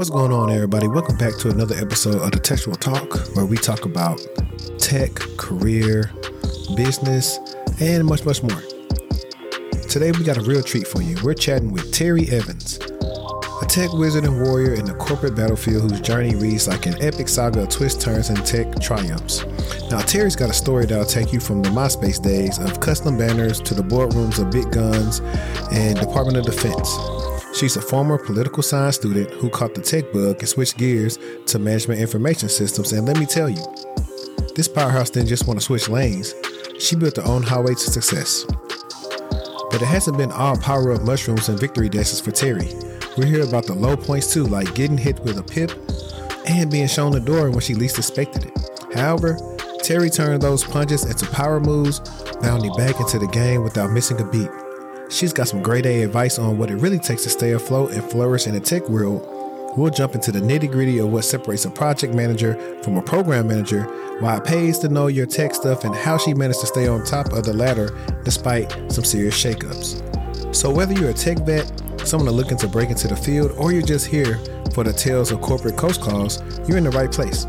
What's going on, everybody? Welcome back to another episode of the Textual Talk, where we talk about tech, career, business, and much, much more. Today, we got a real treat for you. We're chatting with Terri Evans, a tech wizard and warrior in the corporate battlefield whose journey reads like an epic saga of twists, turns, and tech triumphs. Now, Terri's got a story that'll take you from the MySpace days of custom banners to the boardrooms of big guns and Department of Defense. She's a former political science student who caught the tech bug and switched gears to management information systems. And let me tell you, this powerhouse didn't just want to switch lanes, she built her own highway to success. But it hasn't been all power up mushrooms and victory dances for Terri. We hear about the low points too, like getting hit with a pip and being shown the door when she least expected it. However, Terry turned those punches into power moves, bounding back into the game without missing a beat. She's got some great A advice on what it really takes to stay afloat and flourish in the tech world. We'll jump into the nitty gritty of what separates a project manager from a program manager, why it pays to know your tech stuff, and how she managed to stay on top of the ladder despite some serious shakeups. So, whether you're a tech vet, someone looking to break into the field, or you're just here for the tales of corporate coast calls, you're in the right place.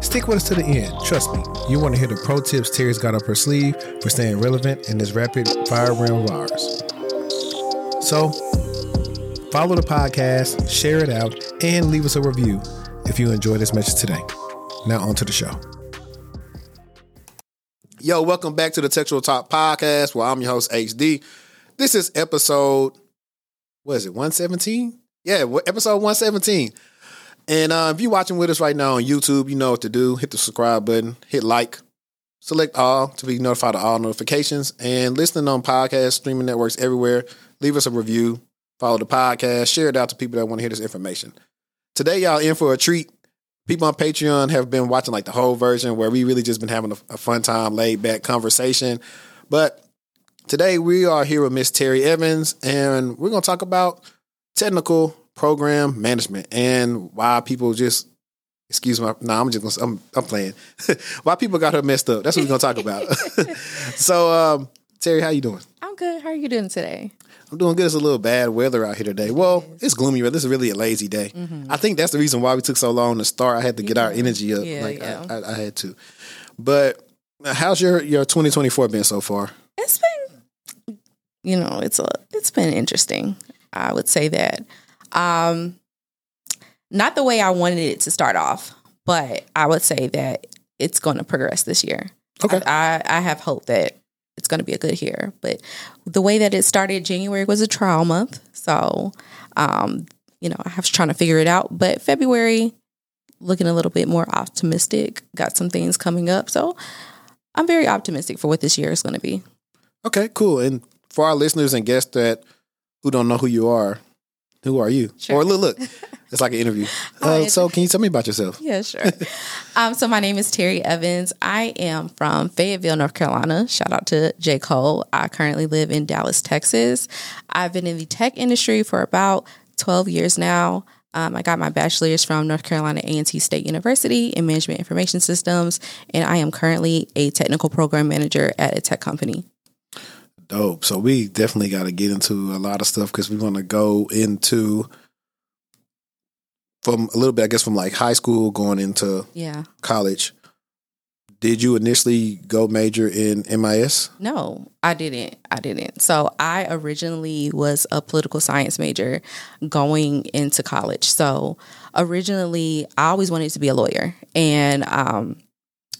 Stick with us to the end. Trust me, you want to hear the pro tips Terri's got up her sleeve for staying relevant in this rapid fire realm of ours. So, follow the podcast, share it out, and leave us a review if you enjoyed this message today. Now, on to the show. Yo, welcome back to the Textual Talk podcast where I'm your host, HD. This is episode, what is it, 117? Yeah, episode 117. And uh, if you're watching with us right now on YouTube, you know what to do. Hit the subscribe button, hit like, select all to be notified of all notifications, and listening on podcast streaming networks everywhere. Leave us a review, follow the podcast, share it out to people that want to hear this information. Today, y'all in for a treat. People on Patreon have been watching like the whole version where we really just been having a, a fun time, laid back conversation. But today we are here with Miss Terri Evans, and we're gonna talk about technical program management and why people just excuse me. No, I'm just gonna, I'm, I'm playing. why people got her messed up. That's what we're gonna talk about. so, um, Terri, how you doing? I'm good. How are you doing today? I'm doing good. It's a little bad weather out here today. Well, it's gloomy. But this is really a lazy day. Mm-hmm. I think that's the reason why we took so long to start. I had to get our energy up. Yeah, like yeah. I, I, I, had to. But how's your your 2024 been so far? It's been, you know, it's a it's been interesting. I would say that. Um, not the way I wanted it to start off, but I would say that it's going to progress this year. Okay. I, I, I have hope that it's going to be a good year. But the way that it started, January was a trial month. So, um, you know, I was trying to figure it out. But February, looking a little bit more optimistic, got some things coming up. So I'm very optimistic for what this year is going to be. Okay, cool. And for our listeners and guests that who don't know who you are, who are you? Sure. Or look, look, it's like an interview. Uh, so, can you tell me about yourself? Yeah, sure. um, so, my name is Terri Evans. I am from Fayetteville, North Carolina. Shout out to J. Cole. I currently live in Dallas, Texas. I've been in the tech industry for about 12 years now. Um, I got my bachelor's from North Carolina A&T State University in Management Information Systems, and I am currently a technical program manager at a tech company dope. So we definitely got to get into a lot of stuff because we want to go into from a little bit, I guess, from like high school going into yeah college. Did you initially go major in MIS? No, I didn't. I didn't. So I originally was a political science major going into college. So originally, I always wanted to be a lawyer, and um,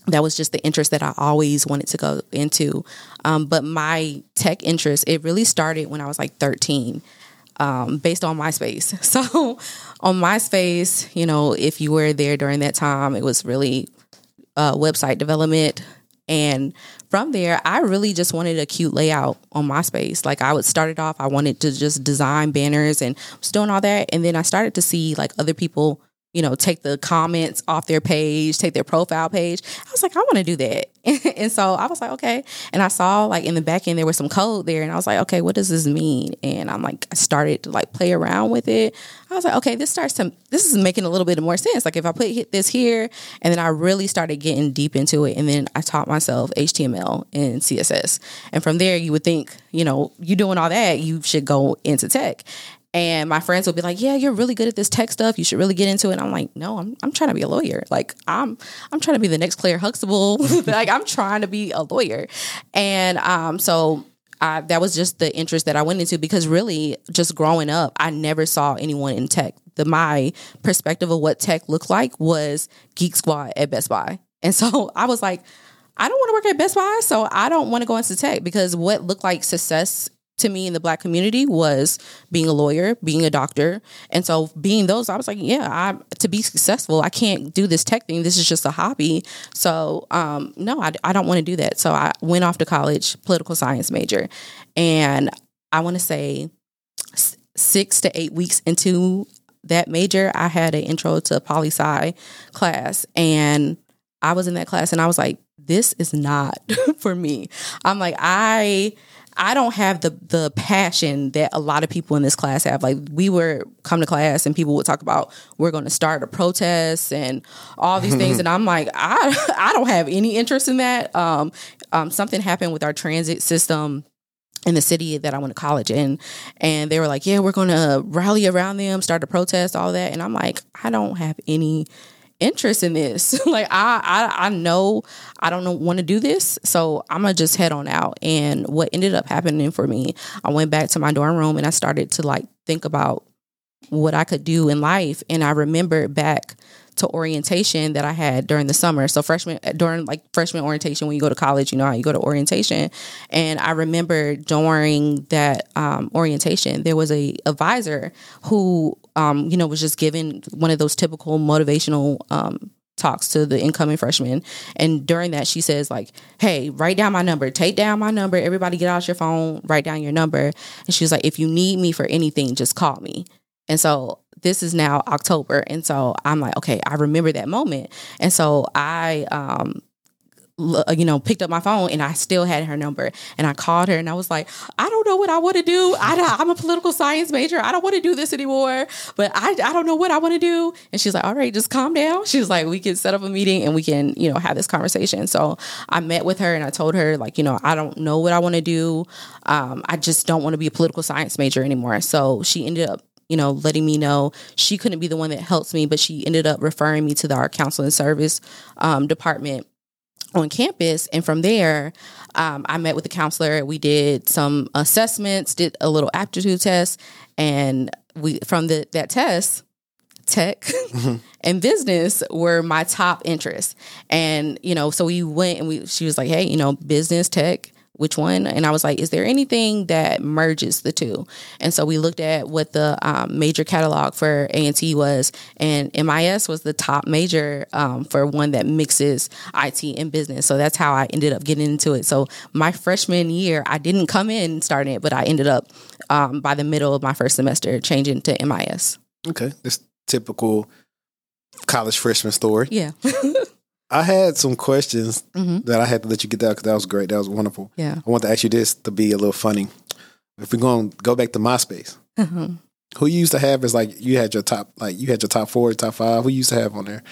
that was just the interest that I always wanted to go into. Um, but my tech interest, it really started when I was like 13, um, based on MySpace. So on MySpace, you know, if you were there during that time, it was really uh, website development. And from there, I really just wanted a cute layout on MySpace. Like I would start it off, I wanted to just design banners and was doing all that. And then I started to see like other people you know, take the comments off their page, take their profile page. I was like, I want to do that. and so I was like, okay. And I saw like in the back end there was some code there, and I was like, okay, what does this mean? And I'm like, I started to like play around with it. I was like, okay, this starts to this is making a little bit more sense. Like if I put hit this here, and then I really started getting deep into it, and then I taught myself HTML and CSS, and from there you would think, you know, you doing all that, you should go into tech. And my friends would be like, "Yeah, you're really good at this tech stuff. You should really get into it." And I'm like, "No, I'm I'm trying to be a lawyer. Like I'm I'm trying to be the next Claire Huxtable. like I'm trying to be a lawyer." And um, so I, that was just the interest that I went into because really, just growing up, I never saw anyone in tech. The my perspective of what tech looked like was Geek Squad at Best Buy, and so I was like, I don't want to work at Best Buy, so I don't want to go into tech because what looked like success to me in the black community was being a lawyer, being a doctor. And so being those, I was like, yeah, I to be successful, I can't do this tech thing. This is just a hobby. So um, no, I, I don't want to do that. So I went off to college, political science major. And I want to say six to eight weeks into that major, I had an intro to poli sci class. And I was in that class and I was like, this is not for me. I'm like, I I don't have the the passion that a lot of people in this class have. Like we were come to class and people would talk about we're going to start a protest and all these things, and I'm like, I I don't have any interest in that. Um, um, something happened with our transit system in the city that I went to college in. And they were like, yeah, we're going to rally around them, start a protest, all that. And I'm like, I don't have any interest in this. like I, I I know I don't want to do this, so I'm gonna just head on out. And what ended up happening for me, I went back to my dorm room and I started to like think about what I could do in life. And I remembered back to orientation that I had during the summer. So freshman during like freshman orientation when you go to college, you know how you go to orientation. And I remember during that um, orientation, there was a advisor who um, you know was just giving one of those typical motivational um, talks to the incoming freshmen. And during that she says like hey write down my number. Take down my number. Everybody get out your phone. Write down your number. And she was like if you need me for anything just call me. And so this is now October. And so I'm like, okay, I remember that moment. And so I, um, you know, picked up my phone and I still had her number. And I called her and I was like, I don't know what I want to do. I, am a political science major. I don't want to do this anymore, but I, I don't know what I want to do. And she's like, all right, just calm down. She was like, we can set up a meeting and we can, you know, have this conversation. So I met with her and I told her, like, you know, I don't know what I want to do. Um, I just don't want to be a political science major anymore. So she ended up you know, letting me know she couldn't be the one that helps me, but she ended up referring me to the art counseling service um, department on campus. And from there, um, I met with the counselor. We did some assessments, did a little aptitude test, and we from the that test, tech mm-hmm. and business were my top interests. And you know, so we went and we. She was like, "Hey, you know, business, tech." Which one and i was like is there anything that merges the two? And so we looked at what the um, major catalog for a&t was and mis was the top major um, for one that mixes it and business. So that's how i ended up getting into it. So my freshman year i didn't come in starting it but i ended up um, by the middle of my first semester changing to mis okay. This typical college freshman story. Yeah I had some questions mm-hmm. that I had to let you get that because that was great. That was wonderful. Yeah. I want to ask you this to be a little funny. If we're going to go back to MySpace, mm-hmm. who you used to have is like you had your top, like you had your top four, top five. Who you used to have on there?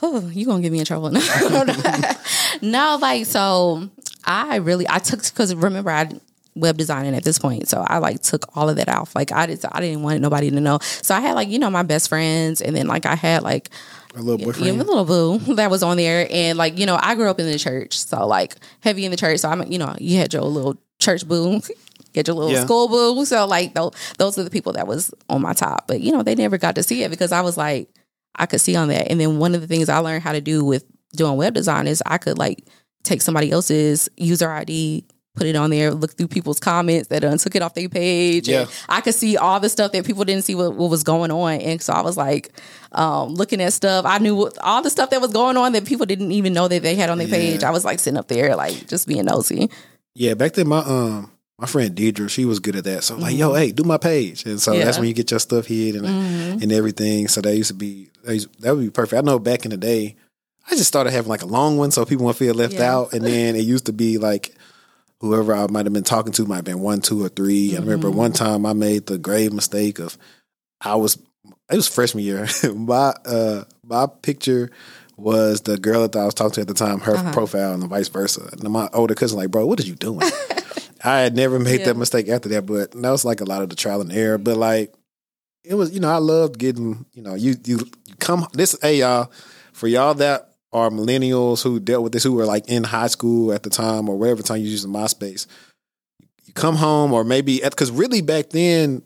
Oh, you gonna get me in trouble? No, no, like so. I really I took because remember I web designing at this point. So I like took all of that off. Like I did I didn't want nobody to know. So I had like, you know, my best friends and then like I had like a little boyfriend. Yeah, a little boo that was on there. And like, you know, I grew up in the church. So like heavy in the church. So I'm you know, you had your little church boo. Get your little yeah. school boo. So like those, those are the people that was on my top. But you know, they never got to see it because I was like, I could see on that. And then one of the things I learned how to do with doing web design is I could like take somebody else's user ID, put it on there, look through people's comments that took it off their page. Yeah. I could see all the stuff that people didn't see what, what was going on. And so I was like, um, looking at stuff. I knew what, all the stuff that was going on that people didn't even know that they had on their yeah. page. I was like sitting up there, like just being nosy. Yeah. Back then, my, um, my friend Deidre, she was good at that. So I'm like, mm-hmm. yo, hey, do my page. And so yeah. that's when you get your stuff hid and, mm-hmm. and everything. So that used to be, that, used, that would be perfect. I know back in the day, I just started having like a long one so people won't feel left yeah. out. And then it used to be like whoever I might have been talking to might have been one, two, or 3 mm-hmm. I remember one time I made the grave mistake of I was it was freshman year. my uh my picture was the girl that I was talking to at the time, her uh-huh. profile, and the vice versa. And my older cousin like, bro, what are you doing? I had never made Yeah. that mistake after that, but that was like a lot of the trial and error. But like, it was, you know, I loved getting, you know, you you, you come this. Hey y'all, for y'all that are millennials who dealt with this, who were like in high school at the time or wherever time you using MySpace, you come home or maybe because really back then,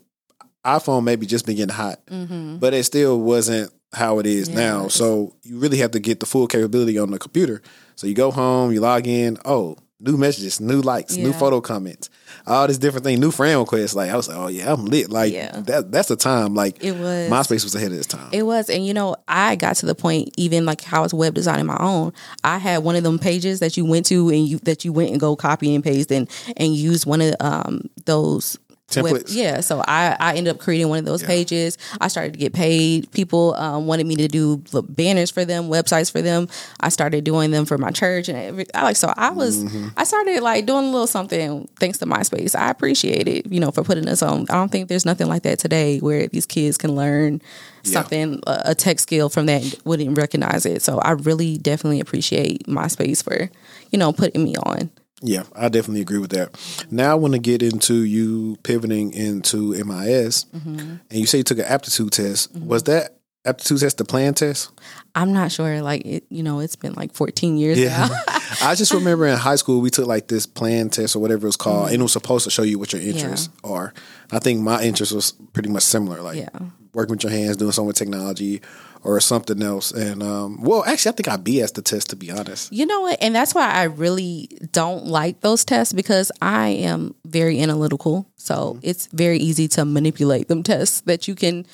iPhone maybe just been getting hot, Mm-hmm. but it still wasn't how it is Yeah, now. So you really have to get the full capability on the computer. So you go home, you log in, oh, new messages, new likes, new photo comments, all this different thing, new friend requests. Like I was like, oh yeah, I'm lit. Like Yeah. that that's the time. Like It was MySpace was ahead of its time. It was, and you know, I got to the point even like how I was web designing my own. I had one of them pages that you went to and you that you went and go copy and paste and and use one of um those Templates? yeah, so I I ended up creating one of those pages. I started to get paid. People um, wanted me to do banners for them, websites for them. I started doing them for my church and every, I like so I was Mm-hmm. I started like doing a little something thanks to MySpace. I appreciate it, you know, for putting us on. I don't think there's nothing like that today where these kids can learn something a, a tech skill from that and wouldn't recognize it. So I really definitely appreciate MySpace for you know putting me on. Yeah, I definitely agree with that. Now I want to get into you pivoting into MIS, Mm-hmm. and you say you took an aptitude test. Was that aptitude test the plan test? I'm not sure. Like it, you know, it's been like 14 years Yeah. now. I just remember in high school we took like this plan test or whatever it was called, and it was supposed to show you what your interests are. I think my interest was pretty much similar, like Yeah. working with your hands, doing something with technology or something else. And um, well, actually, I think I BS the test to be honest. You know what? And that's why I really don't like those tests because I am very analytical. So it's very easy to manipulate them tests that you can,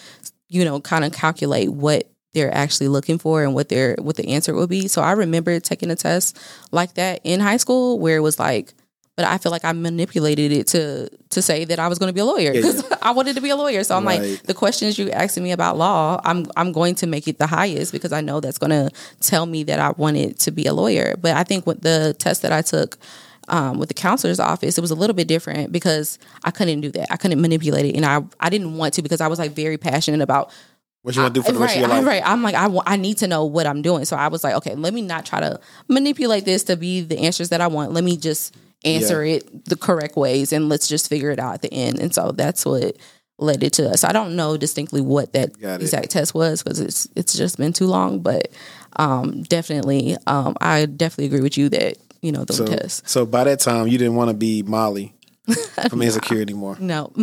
you know, kind of calculate what they're actually looking for and what their what the answer will be. So I remember taking a test like that in high school where it was like but I feel like I manipulated it to to say that I was going to be a lawyer Yeah, because I wanted to be a lawyer. So I'm Right. like, the questions you asking me about law, I'm I'm going to make it the highest because I know that's going to tell me that I wanted to be a lawyer. But I think with the test that I took um, with the counselor's office, it was a little bit different because I couldn't do that. I couldn't manipulate it, and I I didn't want to because I was like very passionate about What you want to do for the rest right, of your life? Right, I'm like, I, I need to know what I'm doing. So I was like, okay, let me not try to manipulate this to be the answers that I want. Let me just answer it the correct ways and let's just figure it out at the end. And so that's what led it to us. I don't know distinctly what that exact test was because it's it's just been too long, but um, definitely, um, I definitely agree with you that you know those So, tests. so by that time, you didn't want to be Molly from Insecure anymore. No,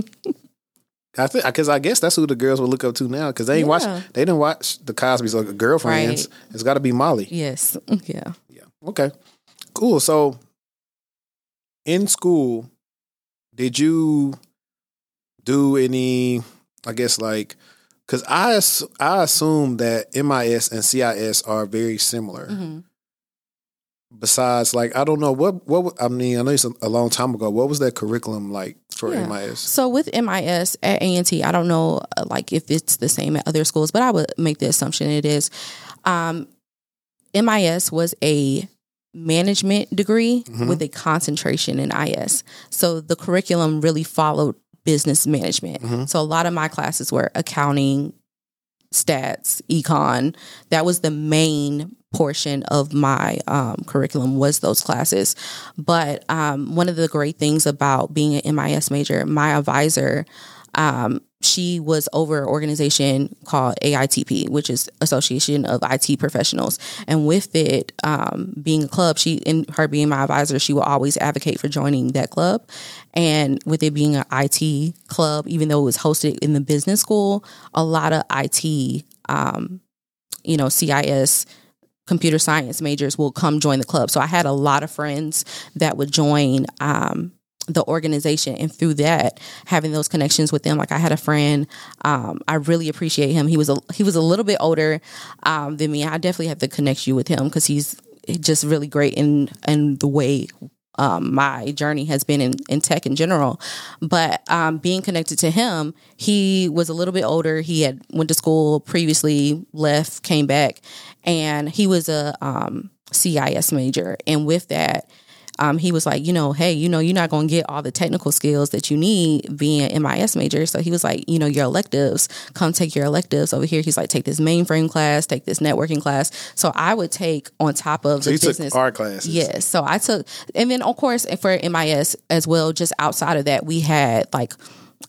I think because I guess that's who the girls will look up to now because they ain't watch they didn't watch the Cosby's or girlfriends. Right. It's got to be Molly. yes, yeah. Yeah. Okay. Cool. So in school, did you do any? I guess like because I I assume that MIS and CIS are very similar. Mhm. Besides, like I don't know what what I mean. I know it's a, a long time ago. What was that curriculum like for Yeah. MIS? So with MIS at A&T, I don't know uh, like if it's the same at other schools, but I would make the assumption it is. Um, MIS was a management degree Mhm. with a concentration in IS. So the curriculum really followed business management. Mhm. So a lot of my classes were accounting, stats, econ. That was the main portion of my um, curriculum was those classes. But um, one of the great things about being an MIS major, my advisor, um, she was over an organization called AITP, which is Association of IT Professionals. And with it um, being a club, she and her being my advisor, she will always advocate for joining that club. And with it being an IT club, even though it was hosted in the business school, a lot of IT, um, you know, CIS computer science majors will come join the club. So I had a lot of friends that would join um, the organization, and through that, having those connections with them. Like I had a friend, um, I really appreciate him. He was a he was a little bit older um, than me. I definitely have to connect you with him because he's just really great in in the way um, my journey has been in, in tech in general. But um, being connected to him, he was a little bit older. He had went to school previously, left, came back, and he was a um, CIS major. And with that, um, he was like, you know, hey, you know, you're not going to get all the technical skills that you need being an MIS major. So he was like, you know, your electives, come take your electives over here. He's like, take this mainframe class, take this networking class. So I would take on top of So the you business. took our classes. Yes. So I took, and then of course for MIS as well, just outside of that, we had like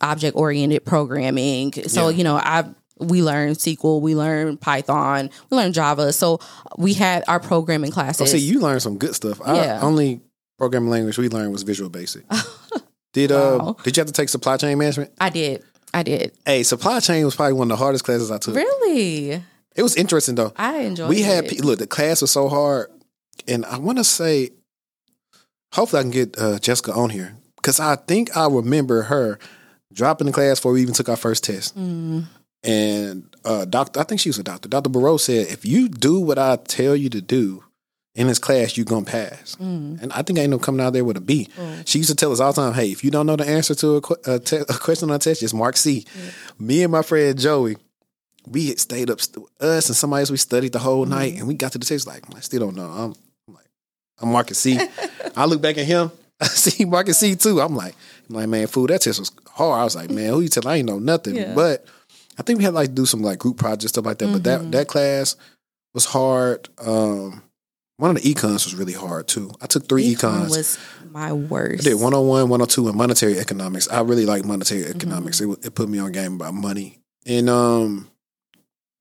object oriented programming. So, Yeah. you know, I, we learned SQL, we learned Python, we learned Java. So we had our programming Oh, classes. see, you learned some good stuff. Yeah. Our only programming language we learned was Visual Basic. did uh Wow. did you have to take supply chain management? I did. I did. Hey, supply chain was probably one of the hardest classes I took. Really? It was interesting though. I enjoyed we had it. look the class was so hard, and I want to say, hopefully I can get uh, Jessica on here because I think I remember her dropping the class before we even took our first test. Mm. And uh, doctor, I think she was a doctor. Doctor Barreau said, if you do what I tell you to do in this class, you're gonna pass. Mm. And I think I ended up coming out there with a B. She used to tell us all the time, "Hey, if you don't know the answer to a, que- a, te- a question on a test, just mark C." Me and my friend Joey, we had stayed up, st- us and somebody else. We studied the whole night, and we got to the test like, I still don't know. I'm, I'm like, I'm marking C. I look back at him, I see marking C too. I'm like, I'm like, man, fool, that test was hard. I was like, man, who you tell? I ain't know nothing. Yeah. But I think we had like do some like group projects stuff like that. But that that class was hard. Um, one of the econs was really hard too. I took three Econ econs. was my worst. I did 101, 102, and monetary economics. I really like monetary Mm-hmm. economics. It, it put me on game about money. And um,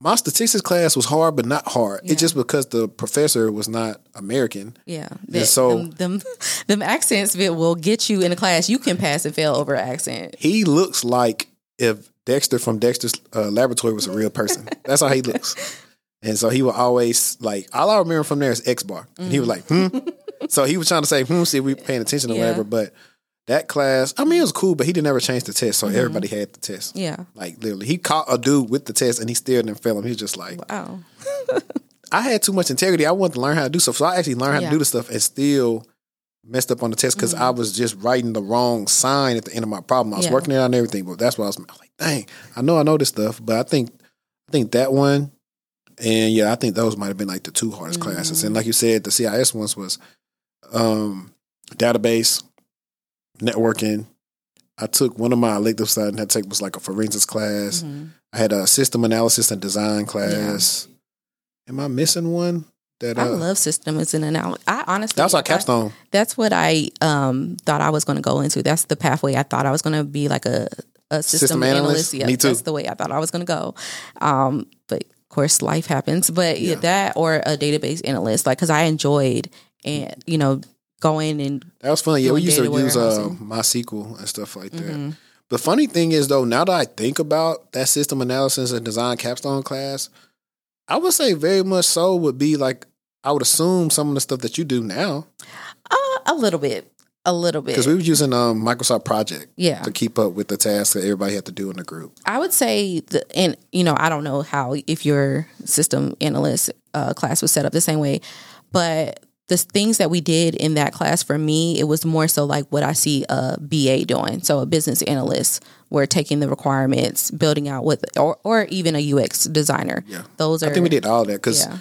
my statistics class was hard, but not hard. Yeah. It's just because the professor was not American. Yeah. And so- them, them them accents that will get you in a class. You can pass and fail over accent. He looks like if Dexter from Dexter's uh, Laboratory was a real person. That's how he looks. And so he would always like all I remember from there is X bar. And he was like, hmm. so he was trying to say, hmm, see if we paying attention or Yeah. whatever. But that class, I mean, it was cool, but he didn't ever change the test. So everybody had the test. Yeah. Like literally, he caught a dude with the test and he still didn't fail him. He was just like, Wow. I had too much integrity. I wanted to learn how to do stuff, so I actually learned how Yeah. to do the stuff and still messed up on the test because I was just writing the wrong sign at the end of my problem. I was Yeah. working it out and everything, but that's what I was, I was like. Dang, I know I know this stuff, but I think I think that one and yeah, I think those might have been like the two hardest classes. And like you said, the CIS ones was um, database, networking. I took one of my electives that I had to take was like a forensics class. Mhm. I had a system analysis and design class. Am I missing one? That I uh, love systems and analysis. I honestly that's our I- capstone. that's what I um thought I was going to go into. That's the pathway I thought I was going to be like a a system, System analyst? analyst. Yeah, Me too. that's the way I thought I was going to go. Um, but course, life happens. But yeah. That or a database analyst, like because I enjoyed and you know going and That was fun. Yeah, we used to use uh. MySQL and stuff like that. Mm-hmm. The funny thing is, though, now that I think about that system analysis and design capstone class, I would say very much so would be like I would assume some of the stuff that you do now uh, a little bit, a little bit. because we were using um, Microsoft Project yeah, to keep up with the tasks that everybody had to do in the group. I would say, the, and you know, I don't know how if your system analyst uh, class was set up the same way, but the things that we did in that class for me, it was more so like what I see a BA doing. So a business analyst, we're taking the requirements, building out with, or or even a UX designer. Yeah. those are. I think we did all that because Yeah.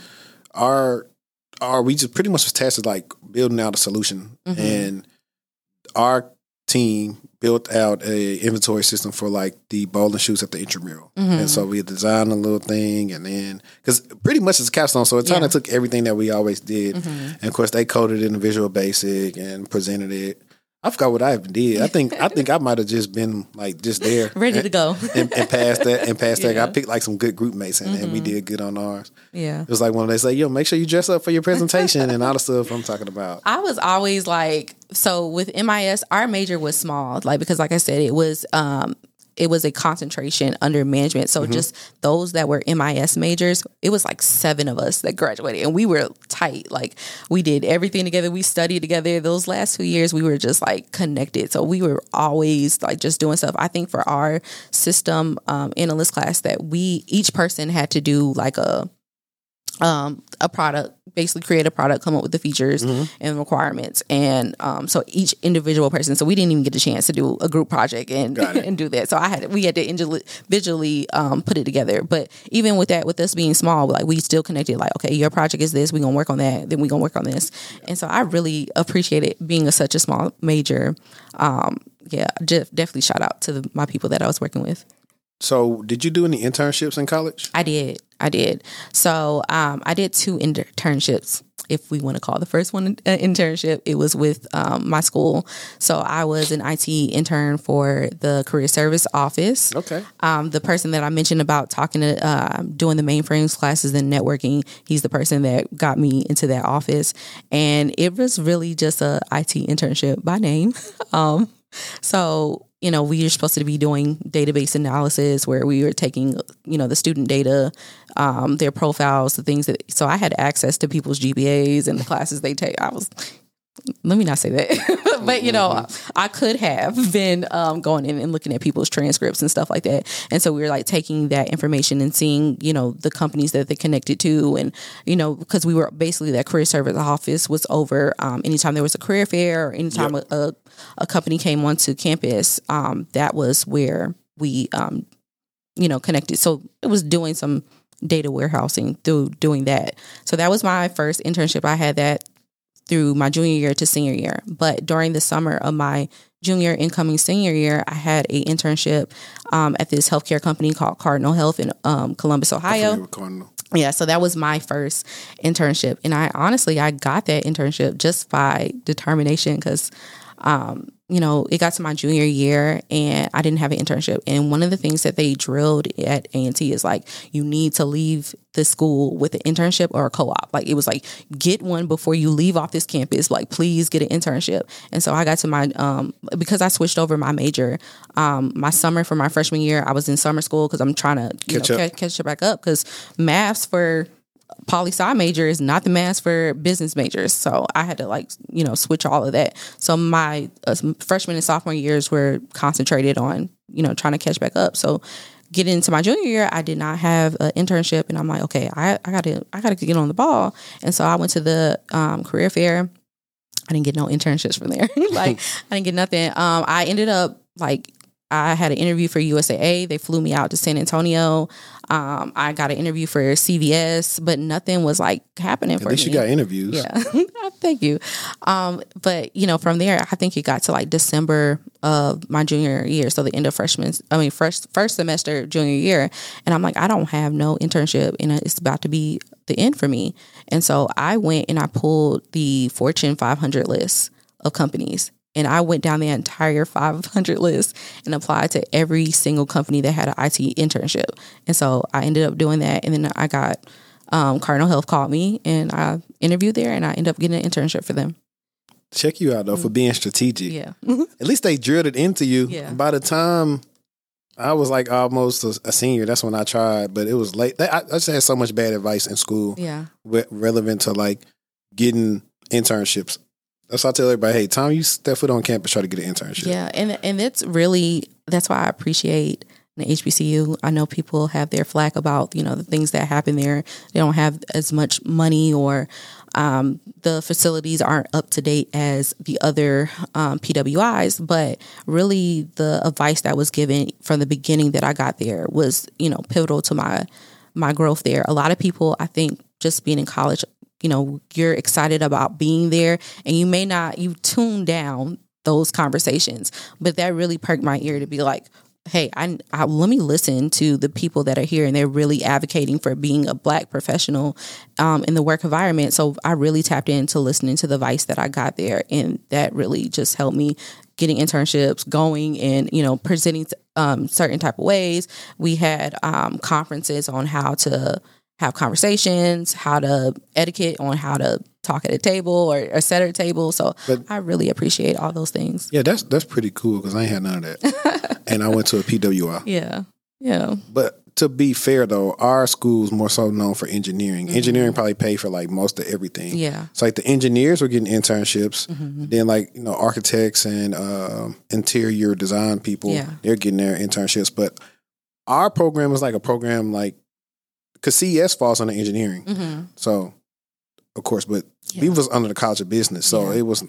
our our we just pretty much was tasked with like building out a solution Mhm. and our team built out a inventory system for like the bowling shoes at the intramural Mhm. and so we designed a little thing and then because pretty much it's a capstone so it kind Yeah. of took everything that we always did Mhm. and of course they coded it in visual basic and presented it i forgot what i even did i think i think i might have just been like just there Ready to go. and, and past that and past that i Mm-hmm. picked like some good group mates and, and we did good on ours yeah. it was like when they say, "Yo, make sure you dress up for your presentation and all the stuff I'm talking about." I was always like, so with MIS, our major was small, like because, like I said, it was um, it was a concentration under management. So just those that were MIS majors, it was like seven of us that graduated, and we were tight. Like we did everything together. We studied together. Those last two years, we were just like connected. So we were always like just doing stuff. I think for our system um, analyst class, that we each person had to do like a um, a product basically create a product, come up with the features and requirements, and um, so each individual person. So we didn't even get a chance to do a group project and and do that. So I had we had to individually um, put it together. But even with that, with us being small, like we still connected. Like, okay, your project is this. We are gonna work on that. Then we are gonna work on this. And so I really appreciate it being a, such a small major. Um, yeah, just definitely shout out to the, my people that I was working with. So, did you do any internships in college? I did. I did. So um, I did two internships, if we want to call the first one an internship. It was with um, my school. So I was an IT intern for the career service office. Okay. Um, the person that I mentioned about talking to uh, doing the mainframes classes and networking, he's the person that got me into that office, and it was really just a IT internship by name. um, so you know we were supposed to be doing database analysis where we were taking you know the student data, um, their profiles, the things that. So I had access to people's GPAs and the classes they take. I was let me not say that, but you know, I could have been um, going in and looking at people's transcripts and stuff like that. And so we were like taking that information and seeing, you know, the companies that they connected to, and you know, because we were basically that career service office was over um, anytime there was a career fair or anytime Yep. a, a a company came onto campus. Um, that was where we, um, you know, connected. So it was doing some data warehousing through doing that. So that was my first internship. I had that through my junior year to senior year. But during the summer of my junior incoming senior year, I had a internship um, at this healthcare company called Cardinal Health in um, Columbus, Ohio. Cardinal. Yeah, so that was my first internship, and I honestly I got that internship just by determination because, um, you know, it got to my junior year and I didn't have an internship, and one of the things that they drilled at A and T is like you need to leave the school with an internship or a co-op. Like it was like get one before you leave off this campus. Like please get an internship, and so I got to my um because I switched over my major, um my summer for my freshman year I was in summer school because I'm trying to Catch know, up. ca- catch it back up because maths for poli sci major is not the maths for business majors. So I had to like, you know, switch all of that. So my uh, freshman and sophomore years were concentrated on, you know, trying to catch back up. So getting into my junior year, I did not have an internship and I'm like, okay, I, I gotta, I gotta get on the ball. And so I went to the um, career fair. I didn't get no internships from there. like I didn't get nothing. Um, I ended up like I had an interview for USAA. They flew me out to San Antonio. Um, I got an interview for CVS, but nothing was like happening At for least me. you got interviews. Yeah, thank you. Um, but you know, from there, I think it got to like December of my junior year, so the end of freshman, I mean, first first semester junior year, and I'm like, I don't have no internship, and it's about to be the end for me. And so I went and I pulled the Fortune 500 list of companies. And I went down the entire 500 list and applied to every single company that had an IT internship. And so I ended up doing that. And then I got um, Cardinal Health called me and I interviewed there and I ended up getting an internship for them. Check you out though for being strategic. Yeah. At least they drilled it into you. Yeah. By the time I was like almost a, senior, that's when I tried, but it was late. I, I just had so much bad advice in school yeah. relevant to like getting internships. That's why I tell everybody, hey, time you step foot on campus, try to get an internship. Yeah, and and it's really that's why I appreciate the HBCU. I know people have their flack about you know the things that happen there. They don't have as much money or um, the facilities aren't up to date as the other um, PWIs. But really, the advice that was given from the beginning that I got there was you know pivotal to my my growth there. A lot of people, I think, just being in college, you know, you're excited about being there, and you may not you tune down those conversations, but that really perked my ear to be like. Hey, I, I let me listen to the people that are here, and they're really advocating for being a black professional um, in the work environment. So I really tapped into listening to the advice that I got there, and that really just helped me getting internships going and you know presenting um, certain type of ways. We had um, conferences on how to have conversations, how to etiquette on how to talk at a table or, or set at a table. So But- I really appreciate all those things. Yeah, that's that's pretty cool because I ain't had none of that. and I went to a PWI. Yeah, yeah, But to be fair though, our school's more so known for engineering. Engineering probably pay for like most of everything. Mm-hmm. yeah, So like the engineers were getting internships. Mm-hmm. Then like you know architects and uh, interior design people, Yeah. they're getting their internships. But our program is like a program like because CIS falls under engineering. hmm So of course, but Yeah. we was under the College of Business, so Yeah. it was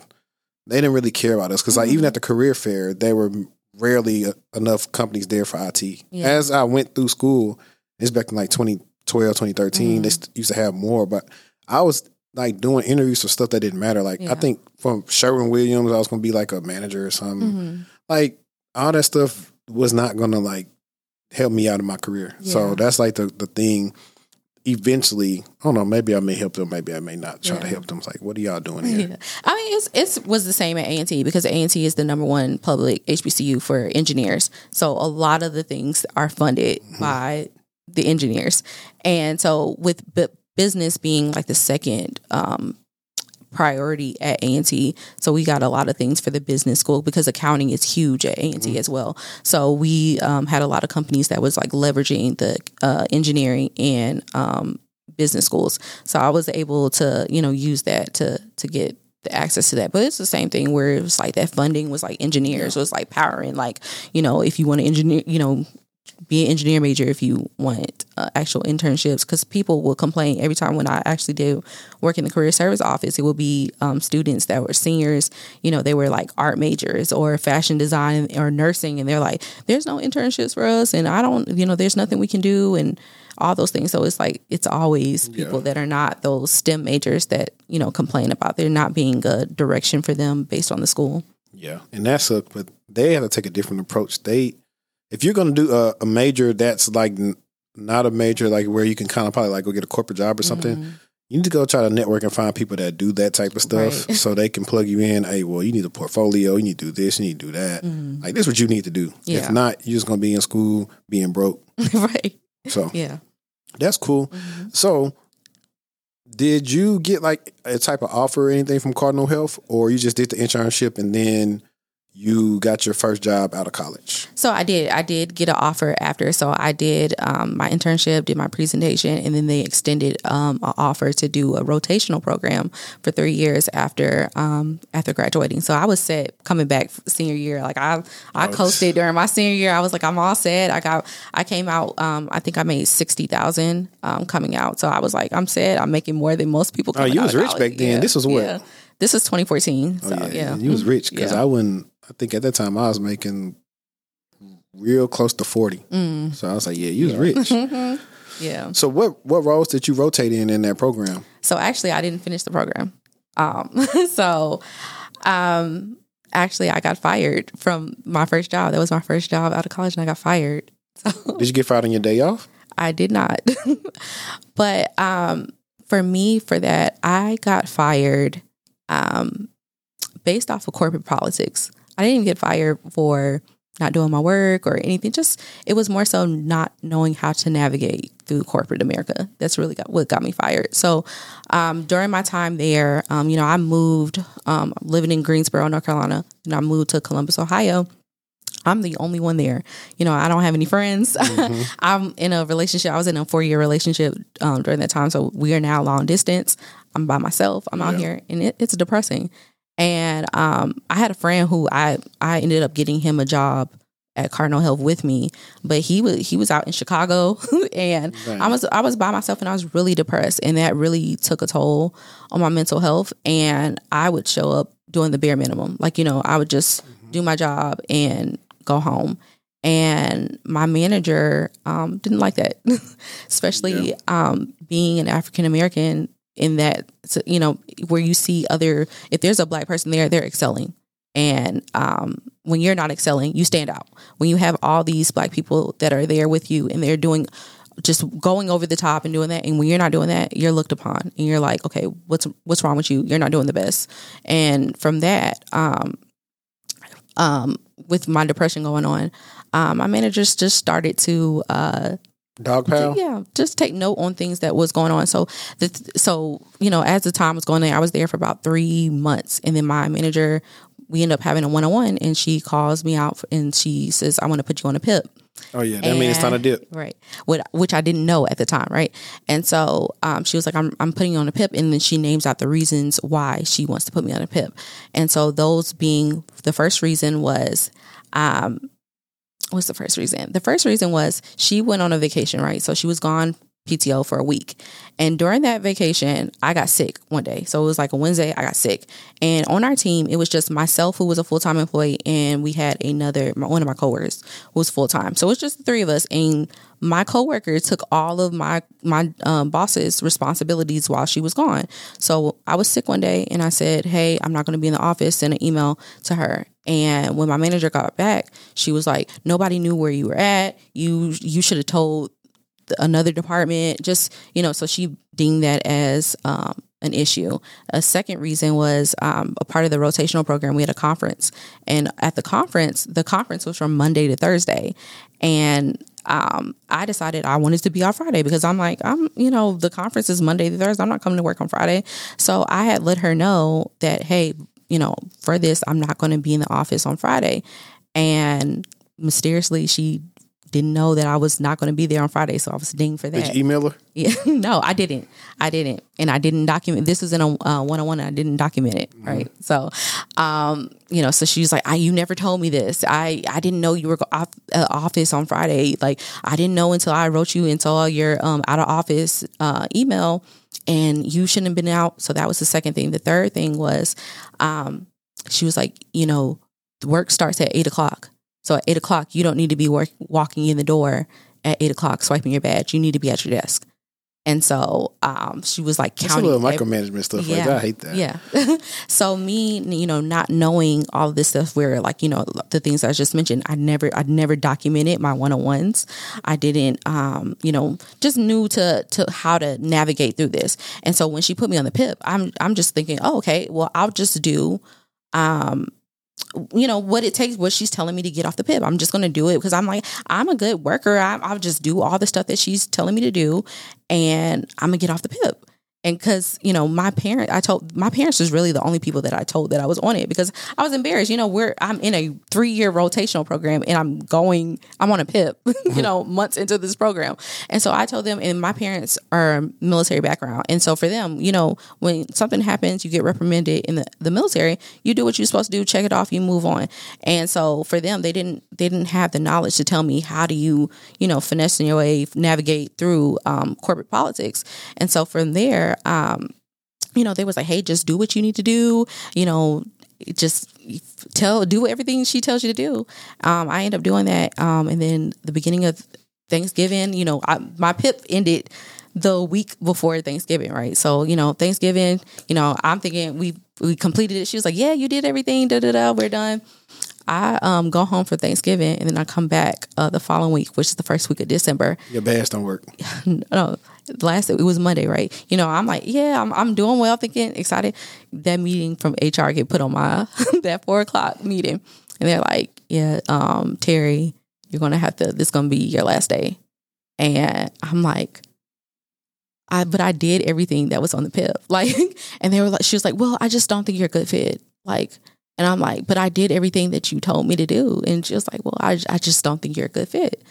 they didn't really care about us because like even at the career fair, there were rarely uh, enough companies there for IT. Yeah. As I went through school, it's back in like 2012, 2013, they Mhm. st- used to have more, but I was like doing interviews for stuff that didn't matter. Like I think from Sherwin Williams, I was going to be like a manager or something. Mhm. Like all that stuff was not going to like help me out in my career. So that's like the the thing. Eventually, I don't know. Maybe I may help them. Maybe I may not try to help them. It's like, what are y'all doing here? Yeah. I mean, it's it's was the same at A and T because A and T is the number one public HBCU for engineers. So a lot of the things are funded Mm-hmm. by the engineers, and so with bu- business being like the second um, priority at A and T, so we got a lot of things for the business school because accounting is huge at A and T as well. So we um, had a lot of companies that was like leveraging the uh, engineering and um, business schools. So I was able to, you know, use that to to get the access to that. But it's the same thing where it was like that funding was like engineers was like powering like, you know, if you want to engineer, you know, be an engineer major if you want uh, actual internships because people will complain every time when I actually did work in the career service office. It will be um, students that were seniors, you know, they were like art majors or fashion design or nursing, and they're like, "There's no internships for us, and I don't, you know, there's nothing we can do," and all those things. So it's like it's always people Yeah. that are not those STEM majors that you know complain about there not being a direction for them based on the school. Yeah, and that's a but they have to take a different approach. They, if you're going to do a, a major that's like n- not a major like where you can kind of probably like go get a corporate job or something, Mhm. you need to go try to network and find people that do that type of stuff Right. so they can plug you in. Hey, well, you need a portfolio, you need to do this, you need to do that. Mhm. Like this, is what you need to do. Yeah. If not, you're just going to be in school being broke. right? So Yeah. that's cool. Mhm. So. Did you get like a type of offer or anything from Cardinal Health, or you just did the internship and then you got your first job out of college? So I did. I did get an offer after. So I did um, my internship, did my presentation, and then they extended um, an offer to do a rotational program for three years after um, after graduating. So I was set coming back senior year. Like I I coasted during my senior year. I was like I'm all set. I got I came out. Um, I think I made sixty thousand um, coming out. So I was like I'm set. I'm making more than most people. Oh, you was rich college. back then. This was what? Yeah. This is 2014. Oh So yeah, yeah, you was rich because Yeah. I wouldn't. I think at that time I was making real close to forty. Mm. So I was like, yeah, you was rich. yeah. so what what roles did you rotate in in that program? So actually, I didn't finish the program. Um, so um, actually, I got fired from my first job. That was my first job out of college, and I got fired. So Did you get fired on your day off? I did not. but um, for me, for that, I got fired um, based off of corporate politics. I didn't even get fired for not doing my work or anything. Just it was more so not knowing how to navigate through corporate America. That's really got, what got me fired. So um, during my time there, um, you know, I moved um, living in Greensboro, North Carolina, and I moved to Columbus, Ohio. I'm the only one there. You know, I don't have any friends. I'm in a relationship. I was in a four year relationship um, during that time. So we are now long distance. I'm by myself. I'm out here and it, it's depressing. And um, I had a friend who I, I ended up getting him a job at Cardinal Health with me, but he was he was out in Chicago and Right. I was I was by myself and I was really depressed and that really took a toll on my mental health and I would show up doing the bare minimum. Like, you know, I would just do my job and go home. And my manager um, didn't like that, especially um, being an African American. In that, you know, where you see other, if there's a black person there, they're excelling. And um, when you're not excelling, you stand out. When you have all these black people that are there with you and they're doing just going over the top and doing that, and when you're not doing that, you're looked upon and you're like, okay, what's what's wrong with you? You're not doing the best. And from that, um, um, with my depression going on, um, my managers just started to uh, Dog pal. yeah, just take note on things that was going on. So, the, so you know, as the time was going on, I was there for about three months, and then my manager, we end up having a one on one, and she calls me out and she says, "I want to put you on a PIP." Oh yeah, that means it's not a dip. Right. Which, which I didn't know at the time, right? And so um, she was like, I'm, I'm putting you on a PIP. And then she names out the reasons why she wants to put me on a PIP. And so those being the first reason was, um, what's the first reason? The first reason was she went on a vacation, right? So she was gone PTO for a week. And during that vacation, I got sick one day. So it was like a Wednesday, I got sick. And on our team, it was just myself who was a full time employee, and we had another one of my coworkers who was full time. So it was just the three of us. And my coworker took all of my my um, boss's responsibilities while she was gone. So I was sick one day, and I said, "Hey, I'm not going to be in the office." Send an email to her, and when my manager got back, she was like, "Nobody knew where you were at. You you should have told another department." Just you know, so she deemed that as um, an issue. A second reason was um, a part of the rotational program. We had a conference, and at the conference, the conference was from Monday to Thursday, and um, I decided I wanted to be off Friday because I'm like, I'm, you know, the conference is Monday to Thursday. I'm not coming to work on Friday. So I had let her know that, hey, you know, for this, I'm not going to be in the office on Friday. And mysteriously, she didn't know that I was not going to be there on Friday, so I was dinged for that. Did you email her? Yeah, no, I didn't. I didn't, and I didn't document. This is in a one on one. I didn't document it, mm-hmm. right? So, um, you know, so she's like, "I, you never told me this. I, I didn't know you were off uh, office on Friday. Like, I didn't know until I wrote you all your um out of office uh, email, and you shouldn't have been out. So that was the second thing. The third thing was, um, she was like, you know, work starts at eight o'clock. So at eight o'clock, you don't need to be work, walking in the door at eight o'clock swiping your badge. You need to be at your desk. And so um, she was like counting. That's a little micromanagement stuff. Yeah, like that. I hate that. Yeah. so me, you know, not knowing all this stuff, where like you know the things I just mentioned, I never, I'd never documented my one on ones. I didn't, um, you know, just knew to to how to navigate through this. And so when she put me on the PIP, I'm I'm just thinking, oh, okay, well, I'll just do um you know what it takes what she's telling me to get off the pip. I'm just going to do it because i'm like i'm a good worker. I, i'll just do all the stuff that she's telling me to do and i'm going to get off the pip and because you know my parent i told my parents was really the only people that i told that i was on it because i was embarrassed. You know we're i'm in a three year rotational program and i'm going i'm on a pip you know months into this program. And so i told them and my parents are military background. And so for them you know when something happens you get reprimanded in the, the military you do what you're supposed to do check it off you move on. And so for them they didn't they didn't have the knowledge to tell me how do you you know finesse your way navigate through um, corporate politics. And so from there um, you know, they was like, hey, just do what you need to do. You know, just tell, do everything she tells you to do. Um, I end up doing that. Um, and then the beginning of Thanksgiving, you know, I, my PIP ended the week before Thanksgiving, right? So, you know, Thanksgiving, you know, I'm thinking we we completed it. She was like, "Yeah, you did everything. Da da da. We're done." I um go home for Thanksgiving and then I come back uh, the following week, which is the first week of December. Your badge don't work. no, last it was Monday, right? You know, I'm like, yeah, I'm I'm doing well, thinking excited. That meeting from HR get put on my that four o'clock meeting, and they're like, yeah, um, Terri, you're gonna have to. This gonna be your last day, and I'm like. I, but I did everything that was on the PIP. Like, and they were like, she was like, well, I just don't think you're a good fit. Like, and I'm like, but I did everything that you told me to do. And she was like, well, I, I just don't think you're a good fit.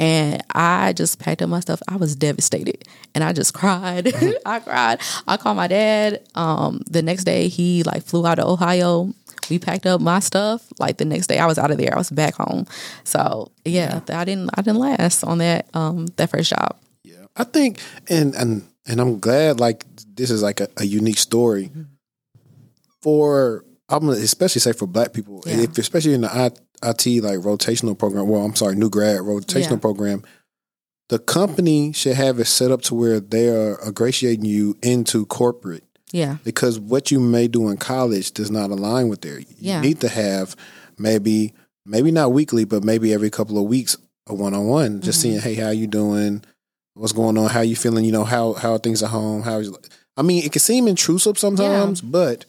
And I just packed up my stuff. I was devastated and I just cried. I cried. I called my dad. Um, the next day, he like flew out to Ohio. We packed up my stuff. Like the next day, I was out of there. I was back home. So yeah, yeah. I didn't. I didn't last on that um, that first job. Yeah, I think, and and and I'm glad. Like this is like a, a unique story mm-hmm. for I'm gonna especially say for Black people, yeah. if, especially in the IT like rotational program. Well, I'm sorry, new grad rotational yeah. program. The company should have it set up to where they are ingratiating you into corporate. Yeah. Because what you may do in college does not align with there. You yeah. need to have maybe maybe not weekly, but maybe every couple of weeks a one on one. Just mm-hmm. seeing, hey, how you doing? What's going on? How you feeling? You know, how how are things at home? How is I mean, it can seem intrusive sometimes, yeah. but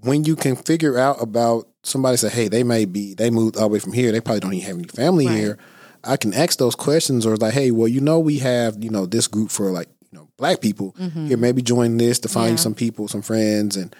when you can figure out about somebody say, hey, they may be they moved all the way from here, they probably don't even have any family right. here. I can ask those questions or like, hey, well, you know, we have you know this group for like you know black people mm-hmm. here. Maybe join this to find yeah. some people, some friends, and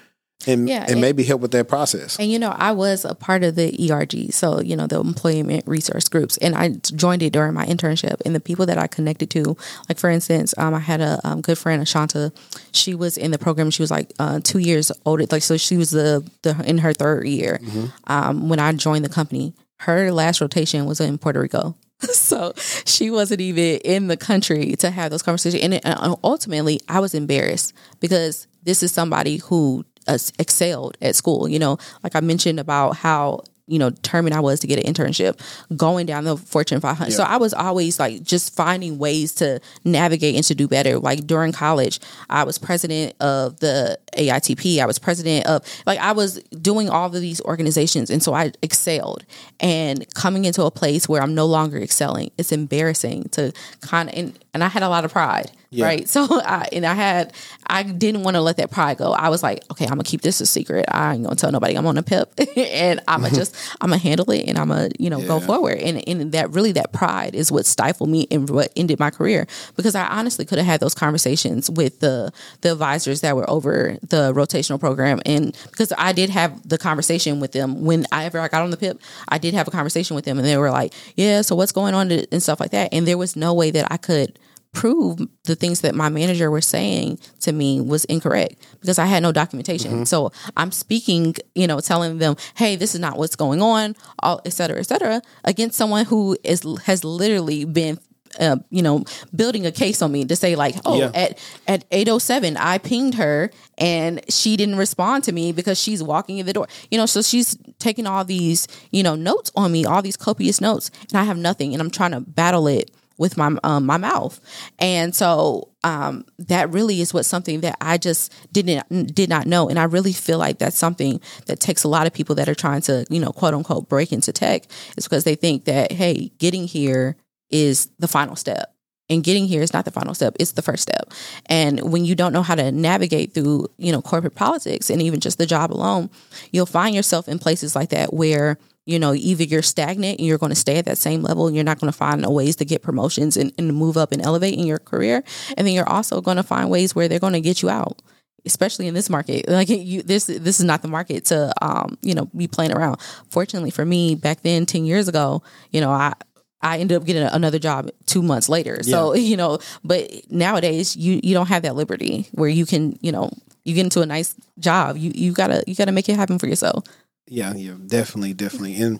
and, yeah, and, and, maybe help with that process. And you know, I was a part of the ERG, so you know the employment resource groups, and I joined it during my internship. And the people that I connected to, like for instance, um, I had a um, good friend, Ashanta. She was in the program. She was like uh, two years older, like so she was the, the in her third year mm-hmm. um, when I joined the company. Her last rotation was in Puerto Rico. so she wasn't even in the country to have those conversations. And ultimately, I was embarrassed because this is somebody who uh, excelled at school. You know, like I mentioned about how you know determined I was to get an internship going down the Fortune 500. Yeah. So I was always like just finding ways to navigate and to do better. Like during college, I was president of the AITP. I was president of like I was doing all of these organizations, and so I excelled. And coming into a place where I'm no longer excelling, it's embarrassing to kind of and, and I had a lot of pride. Yeah. Right. So I and I had I didn't want to let that pride go. I was like, okay, I'm gonna keep this a secret. I ain't gonna tell nobody I'm on a pip and I'm gonna just I'm gonna handle it and I'm gonna, you know, yeah. go forward. And and that really that pride is what stifled me and what ended my career. Because I honestly could have had those conversations with the the advisors that were over the rotational program and because I did have the conversation with them when I ever I got on the pip, I did have a conversation with them and they were like, Yeah, so what's going on and stuff like that. And there was no way that I could prove the things that my manager was saying to me was incorrect because I had no documentation. Mm-hmm. So I'm speaking, you know, telling them, "Hey, this is not what's going on," all et cetera, et cetera, against someone who is has literally been uh, you know, building a case on me to say like, oh, yeah. at at eight oh seven, I pinged her and she didn't respond to me because she's walking in the door. You know, so she's taking all these, you know, notes on me, all these copious notes, and I have nothing, and I'm trying to battle it with my um, my mouth, and so um, that really is what something that I just didn't did not know, and I really feel like that's something that takes a lot of people that are trying to you know quote unquote break into tech is because they think that hey, getting here is the final step. And getting here is not the final step; it's the first step. And when you don't know how to navigate through, you know, corporate politics and even just the job alone, you'll find yourself in places like that where you know, either you're stagnant and you're going to stay at that same level and you're not going to find ways to get promotions and, and move up and elevate in your career. And then you're also going to find ways where they're going to get you out especially in this market like you this this is not the market to um you know be playing around fortunately for me back then 10 years ago you know i I ended up getting another job two months later. So, yeah. you know, but nowadays you, you don't have that liberty where you can, you know, you get into a nice job. You, you gotta, you gotta make it happen for yourself. Yeah, yeah, definitely, definitely. And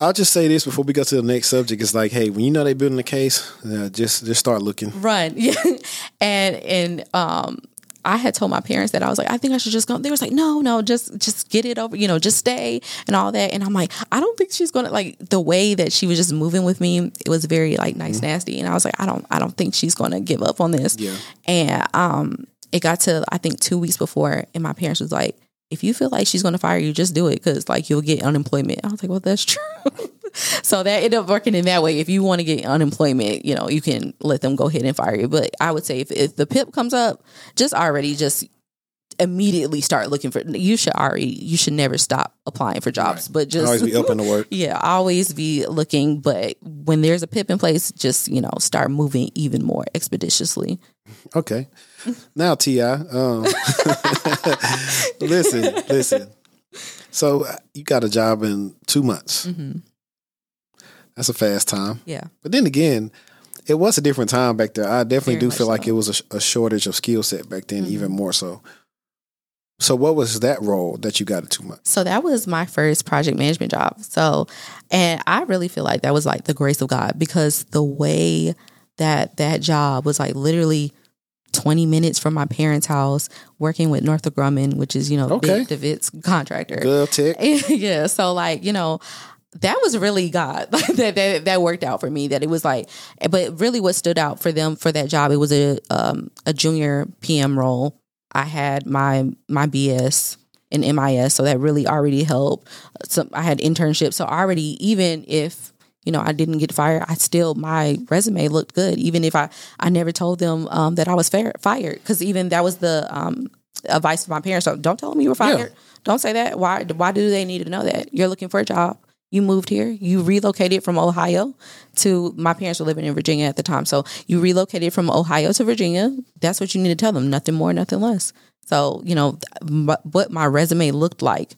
I'll just say this before we go to the next subject. It's like, hey, when you know they're building a case, uh, just just start looking. Run, yeah. and and um, I had told my parents that I was like, I think I should just go. They was like, no, no, just just get it over, you know, just stay and all that. And I'm like, I don't think she's gonna like the way that she was just moving with me. It was very like nice, mm-hmm. nasty. And I was like, I don't, I don't think she's gonna give up on this. Yeah. And um, it got to I think two weeks before, and my parents was like if you feel like she's going to fire you, just do it because like you'll get unemployment. I was like, well, that's true. so that ended up working in that way. If you want to get unemployment, you know, you can let them go ahead and fire you. But I would say if, if the PIP comes up, just already just immediately start looking for you should already you should never stop applying for jobs right. but just always be open to work yeah always be looking but when there's a pip in place just you know start moving even more expeditiously okay now Ti, um, listen, listen. So uh, you got a job in two months. Mm-hmm. That's a fast time. Yeah. But then again, it was a different time back there. I definitely Very do feel so. like it was a, a, shortage of skill set back then, mm-hmm. even more so. So, what was that role that you got in two months? So, that was my first project management job. So, and I really feel like that was like the grace of God because the way that that job was like literally 20 minutes from my parents' house, working with Northrop Grumman, which is, you know, okay. Big DeWitt's contractor. Good tick. yeah. So, like, you know, that was really God that, that that worked out for me. That it was like, but really, what stood out for them for that job, it was a um, a junior PM role. I had my my BS in MIS, so that really already helped. So I had internships, so already even if you know, I didn't get fired. I still my resume looked good, even if I I never told them um, that I was fair, fired because even that was the um, advice of my parents. So don't tell them you were fired. Yeah. Don't say that. Why? Why do they need to know that you're looking for a job? You moved here. You relocated from Ohio to my parents were living in Virginia at the time. So you relocated from Ohio to Virginia. That's what you need to tell them. Nothing more, nothing less. So you know what my resume looked like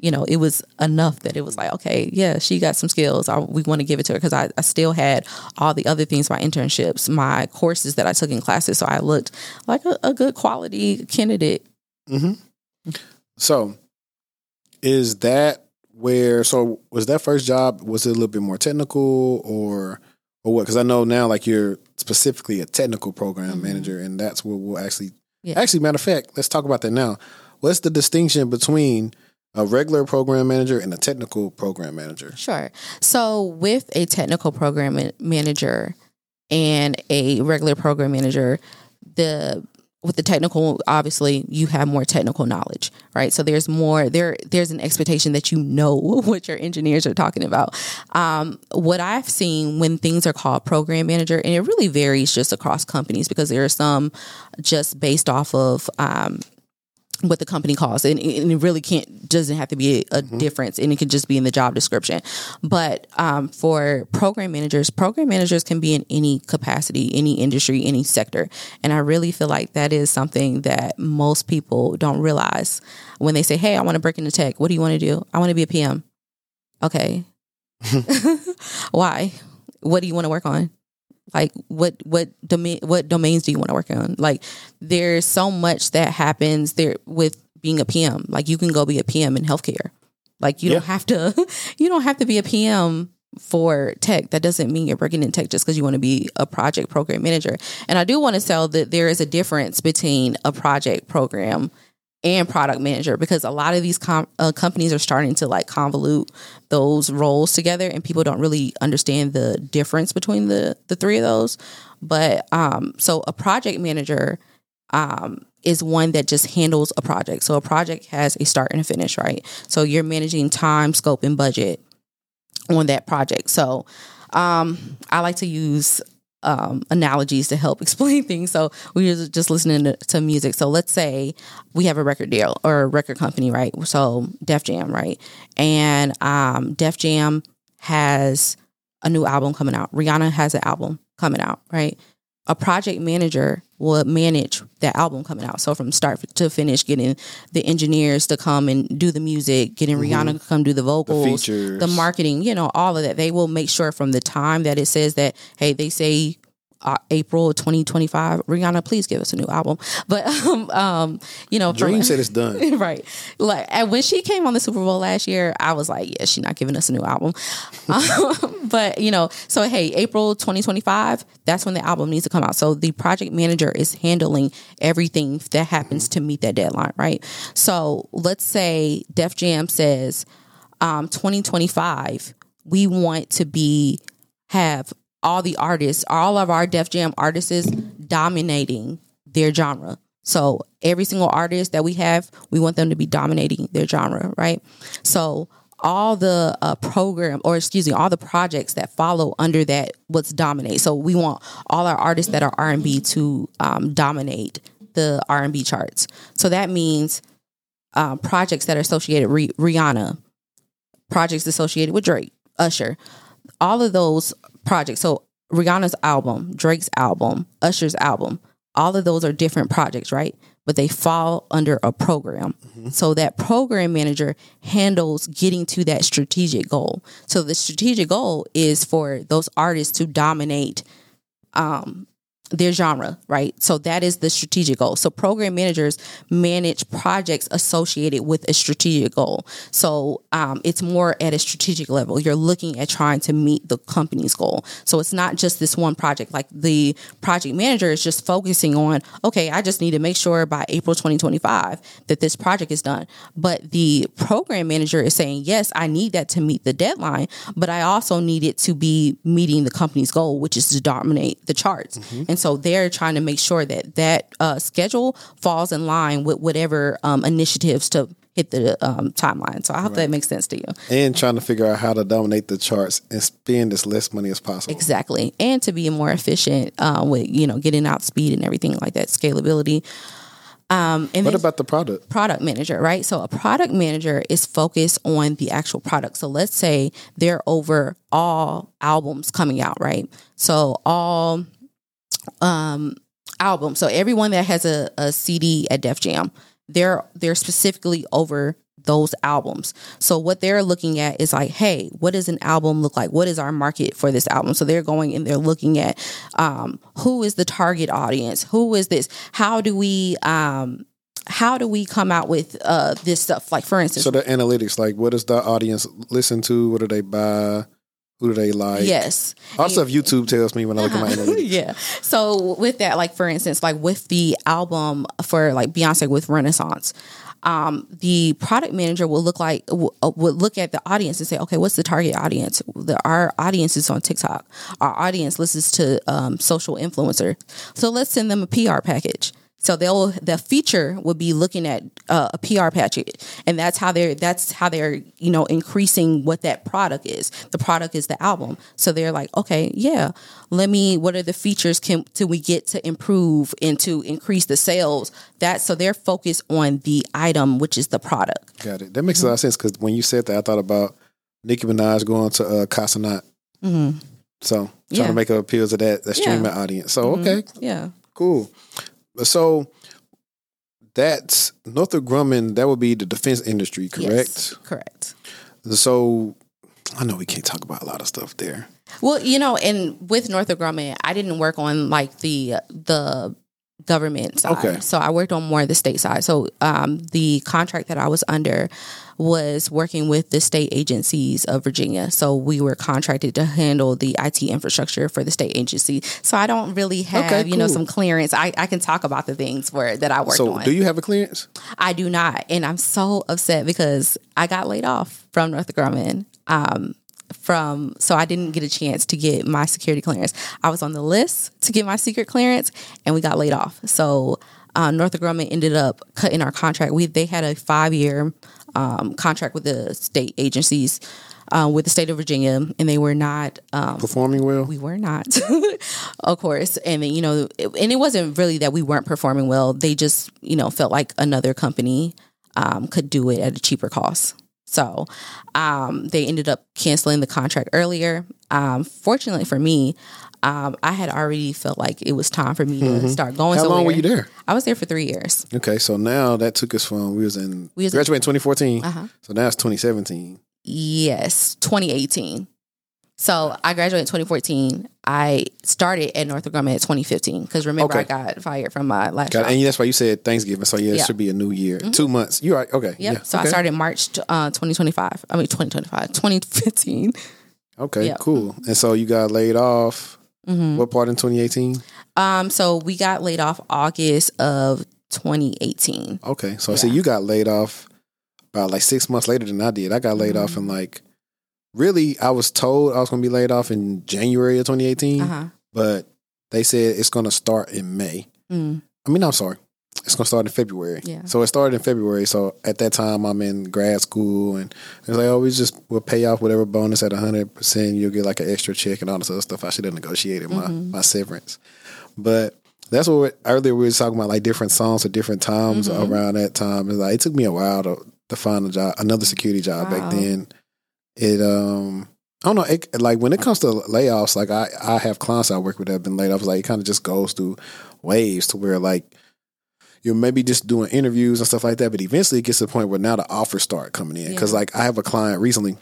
you know, it was enough that it was like, okay, yeah, she got some skills. I, we want to give it to her because I, I, still had all the other things, my internships, my courses that I took in classes. So I looked like a, a good quality candidate. Mm-hmm. So, is that where so was that first job was it a little bit more technical or or what? Because I know now like you're specifically a technical program Mhm. manager, and that's what we'll actually Yeah. actually matter of fact. Let's talk about that now. What's the distinction between a regular program manager and a technical program manager? Sure. So, with a technical program manager and a regular program manager, the with the technical, obviously, you have more technical knowledge, right? So there's more there. There's an expectation that you know what your engineers are talking about. Um, what I've seen when things are called program manager, and it really varies just across companies because there are some just based off of um, what the company calls and, and it really can't doesn't have to be a, a difference. And it could just be in the job description. But um, for program managers program managers can be in any capacity any industry any sector. And i really feel like that is something that most people don't realize when they say hey i want to break into tech. What do you want to do? I want to be a pm okay. Why? What do you want to work on like what what domain what domains do you want to work on? Like there's so much that happens there with being a pm like you can go be a pm in healthcare. Like you don't have to you don't have to be a pm for tech. That doesn't mean you're working in tech just because you want to be a project program manager. And i do want to tell that there is a difference between a project program and product manager because a lot of these com- uh, companies are starting to like convolute those roles together and people don't really understand the difference between the the three of those. But um so a project manager um is one that just handles a project. So a project has a start and a finish right? So you're managing time scope and budget on that project. So um i like to use um, analogies to help explain things. So we were just listening to, to music. So let's say we have a record deal or a record company, right? So Def Jam, right? And um, Def Jam has a new album coming out. Rihanna has an album coming out, right? A project manager will manage that album coming out. So from start to finish, getting the engineers to come and do the music, getting mm-hmm. Rihanna to come do the vocals, features. the marketing, you know, all of that. They will make sure from the time that it says that, hey, they say uh, April 2025, Rihanna, please give us a new album. But, um, um you know, from- Dream said it's done. right. Like, and when she came on the Super Bowl last year, I was like, yeah, she's not giving us a new album. Um, but, you know, so hey, April 2025, that's when the album needs to come out. So the project manager is handling everything that happens to meet that deadline, right? So let's say Def Jam says, um, 2025, we want to be, have all the artists, all of our Def Jam artists is dominating their genre. So every single artist that we have, we want them to be dominating their genre, right? So all the uh, program, or excuse me, all the projects that follow under that, what's dominate. So we want all our artists that are R and B to um, dominate the R and B charts. So that means um, projects that are associated Rihanna, projects associated with Drake, Usher, all of those projects. So Rihanna's album, Drake's album, Usher's album, all of those are different projects, right? But they fall under a program. So that program manager handles getting to that strategic goal. So the strategic goal is for those artists to dominate um, their genre, right? So that is the strategic goal. So program managers manage projects associated with a strategic goal. So um, it's more at a strategic level. You're looking at trying to meet the company's goal. So it's not just this one project. Like the project manager is just focusing on, okay, I just need to make sure by April 2025 that this project is done. But the program manager is saying, yes, I need that to meet the deadline, but I also need it to be meeting the company's goal, which is to dominate the charts. And so they're trying to make sure that that uh, schedule falls in line with whatever um, initiatives to hit the um, timeline. So I hope that makes sense to you. and trying to figure out how to dominate the charts and spend as less money as possible. Exactly. And to be more efficient uh, with, you know, getting out speed and everything like that, scalability. Um, and What about the product? product manager, right? So a product manager is focused on the actual product. So let's say they're over all albums coming out, right? So all um album. So everyone that has a, a CD at Def Jam, they're they're specifically over those albums. So what they're looking at is like, hey, what does an album look like? What is our market for this album? So they're going and they're looking at um, who is the target audience? Who is this? How do we um, how do we come out with uh, this stuff? Like for instance, So the analytics, like what does the audience listen to? What do they buy? Who do they like? yes, All stuff YouTube tells me when I look at my analytics. yeah. So with that, like for instance, like with the album for like Beyonce with Renaissance, um, the product manager will look like w- uh, would look at the audience and say, okay, what's the target audience? The, our audience is on TikTok. Our audience listens to um, social influencer. So let's send them a PR package. So they'll the feature would be looking at uh, a PR package, and that's how they're that's how they're you know increasing what that product is. The product is the album, so they're like, okay, yeah, let me. What are the features can till we get to improve and to increase the sales? That so they're focused on the item, which is the product. Got it. That makes a lot of sense because when you said that, I thought about Nicki Minaj going to uh, Casa Not. So trying Yeah. to make her appeal to that that Yeah. streaming audience. So okay, Yeah, cool. So that's Northrop Grumman. That would be the defense industry, correct? Yes, correct. So I know we can't talk about a lot of stuff there. Well, you know, and with Northrop Grumman, I didn't work on like the the government side. Okay. So I worked on more the state side. So um, the contract that I was under was working with the state agencies of Virginia. So we were contracted to handle the IT infrastructure for the state agency. So I don't really have, Okay, you know, some clearance. I, I can talk about the things where that I worked So on. do you have a clearance? I do not. And I'm so upset because I got laid off from Northrop Grumman. Um, from so I didn't get a chance to get my security clearance. I was on the list to get my secret clearance, and we got laid off. So uh, Northrop Grumman ended up cutting our contract. We they had a five year um, contract with the state agencies. Uh, with the state of Virginia, and they were not um, Performing well? we were not, of course. And then, you know, it, and it wasn't really that we weren't performing well. They just, you know, felt like another company um, could do it at a cheaper cost. So um, they ended up canceling the contract earlier. Um, fortunately for me, um, I had already felt like it was time for me to start going Mm-hmm. How somewhere. long were you there? I was there for three years. Okay, so now that took us from we was in We was- graduated in 2014. Uh-huh. So now it's 2017. Yes, 2018. So I graduated in 2014. I started at Northrop Grumman in 2015 because remember Okay. I got fired from my last Got job. And that's why you said Thanksgiving. So yeah, it should be a new year. Two months. You're right. Okay. Yep. Yeah. So okay. I started March uh, 2025. I mean 2025, 2015. Okay, Yep. cool. And so you got laid off. Mm-hmm. What part in 2018? Um, so we got laid off August of 2018. Okay, so I see you got laid off about like six months later than I did. I got laid off Mm-hmm. in like really. I was told I was going to be laid off in January of 2018, Uh huh. but they said it's going to start in May. Mm. I mean, I'm sorry. It's going to start in February. Yeah. So it started in February. So at that time, I'm in grad school, and it's like, oh, we just will pay off whatever bonus at 100. percent You'll get like an extra check and all this other stuff. I should have negotiated my Mm-hmm. my severance, but that's what earlier we were talking about, like different songs at different times Mm-hmm. around that time. It's like it took me a while to to find a job, another security job Wow. back then. It um. I don't know. It, like when it comes to layoffs, like I, I have clients I work with that have been laid off. Like it kind of just goes through waves to where like you're maybe just doing interviews and stuff like that, but eventually it gets to the point where now the offers start coming in. Because Yeah. like I have a client recently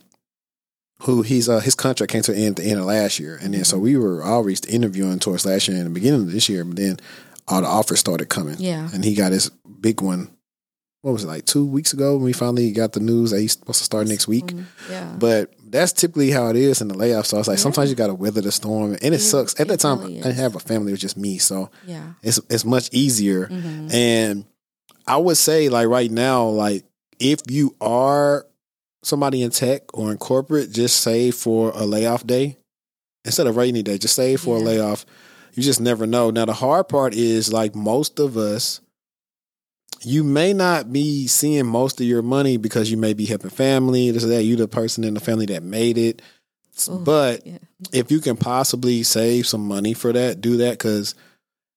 who he's uh his contract came to an end at the end of last year, and then so we were always interviewing towards last year and the beginning of this year, but then all the offers started coming, Yeah. and he got his big one. What was it like two weeks ago when we finally got the news that he's supposed to start next week? Mm, Yeah. But that's typically how it is in the layoff. So it's like sometimes you got to weather the storm, and it It- sucks. At that time, really I didn't have a family; it was just me, so yeah. it's it's much easier. Mhm. And I would say, like right now, like if you are somebody in tech or in corporate, just save for a layoff day instead of rainy day. Just save for a layoff. You just never know. Now the hard part is like most of us. You may not be seeing most of your money because you may be helping family, this or that. You the person in the family that made it. Ooh, but yeah. if you can possibly save some money for that, do that because